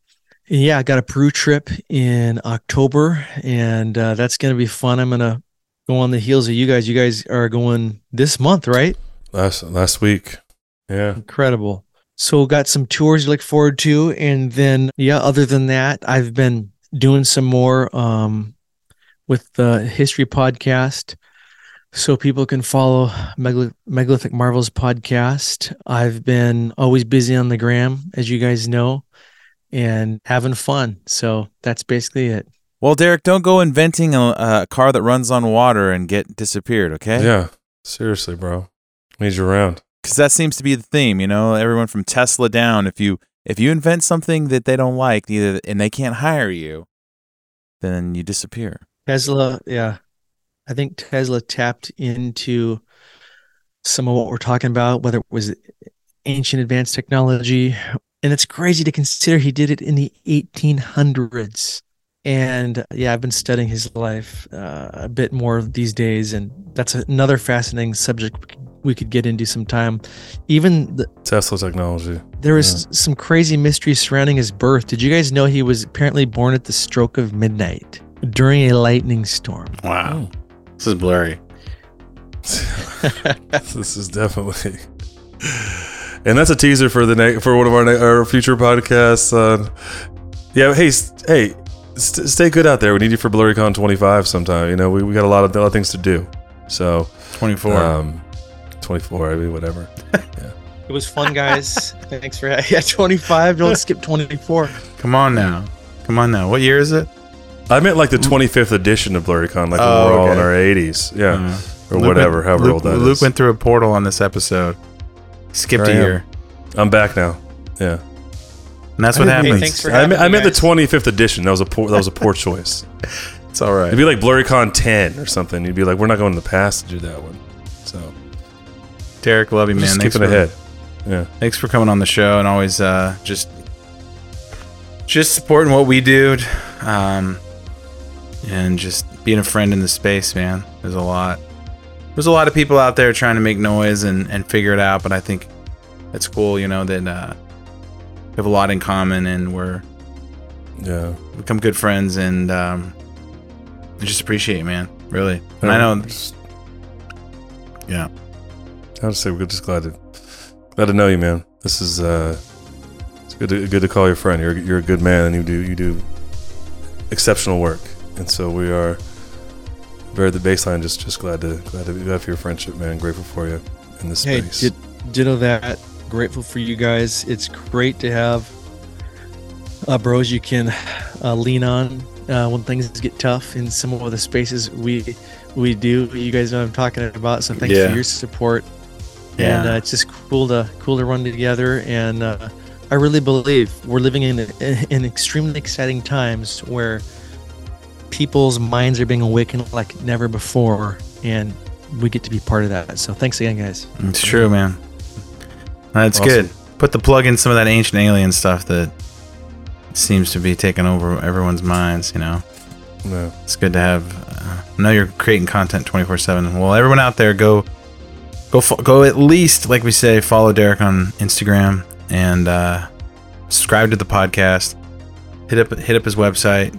yeah, I got a Peru trip in October, and uh, that's going to be fun. I'm going to go on the heels of you guys. You guys are going this month, right? Last last week. Yeah. Incredible. So got some tours to look forward to, and then yeah, other than that, I've been doing some more um, with the history podcast, so people can follow Megalithic Marvels podcast. I've been always busy on the gram, as you guys know and having fun. So that's basically it. Well, Derek, don't go inventing a, a car that runs on water and get disappeared, okay? Yeah. Seriously, bro. Need you around. Because that seems to be the theme, you know. Everyone from Tesla down. If you if you invent something that they don't like, either and they can't hire you, then you disappear. Tesla, yeah, I think Tesla tapped into some of what we're talking about, whether it was ancient advanced technology and it's crazy to consider he did it in the 1800s. And yeah, I've been studying his life uh, a bit more these days, and that's another fascinating subject we could get into sometime. Even the Tesla technology. There was yeah. some crazy mystery surrounding his birth. Did you guys know he was apparently born at the stroke of midnight during a lightning storm? Wow, oh. this is blurry. this is definitely and that's a teaser for the next for one of our, our future podcasts. Uh, yeah, hey, hey, st- stay good out there. We need you for BlurryCon 25 sometime. You know, we, we got a lot of, a lot of things to do. So 24, um, 24, I mean, whatever. yeah. It was fun, guys. Thanks for yeah, 25. Don't skip 24. Come on now, come on now. What year is it? I meant like the 25th edition of BlurryCon, like oh, when we're okay. all in our 80s. Yeah. Uh, or Luke whatever, went, however Luke, old that Luke is. went through a portal on this episode. Skipped a year. I'm back now. Yeah. And that's what happens. thanks for I, meant, I meant the 25th edition. That was a poor, that was a poor choice. It's all right. It'd be like BlurryCon 10 or something. You'd be like, we're not going to the past to do that one. So, Derek, love you, man. just Thanks for, ahead. Yeah. Thanks for coming on the show and always uh, just just supporting what we do, um, and just being a friend in the space, man. There's a lot. There's a lot of people out there trying to make noise and, and figure it out, but I think it's cool, you know, that uh, we have a lot in common and we're yeah become good friends and um, I just appreciate it, man. Really, and I know. Yeah, I would say we're just glad to glad to know you, man. This is uh, it's good to good to call your friend. You're you're a good man and you do you do exceptional work, and so we are very the baseline. Just just glad to glad to be glad for your friendship, man. Grateful for you in this hey, space. Did, ditto that grateful for you guys. It's great to have uh, bros you can uh, lean on uh, when things get tough in some of the spaces we we do. You guys know what I'm talking about. So thanks yeah. for your support. Yeah. And uh, it's just cool to cool to run together. And uh, I really believe we're living in in extremely exciting times where people's minds are being awakened like never before, and we get to be part of that. So thanks again, guys. It's true, man. That's awesome. good. Put the plug in some of that ancient alien stuff that seems to be taking over everyone's minds, you know? No. It's good to have. Uh, I know you're creating content 24 seven. Well, everyone out there, go, go, fo- go. At least, like we say, follow Derek on Instagram and uh, subscribe to the podcast. Hit up, hit up his website,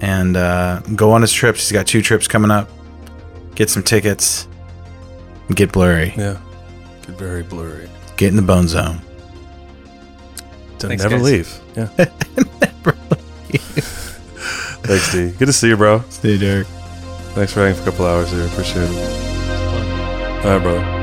and uh, go on his trips. He's got two trips coming up. Get some tickets. and Get blurry. Yeah. Get very blurry. Get in the bone zone. To Thanks, never guys. leave. Yeah. Never leave. Thanks, D. Good to see you, bro. See you, Derek. Thanks for hanging for a couple hours here. Appreciate it. Right, brother.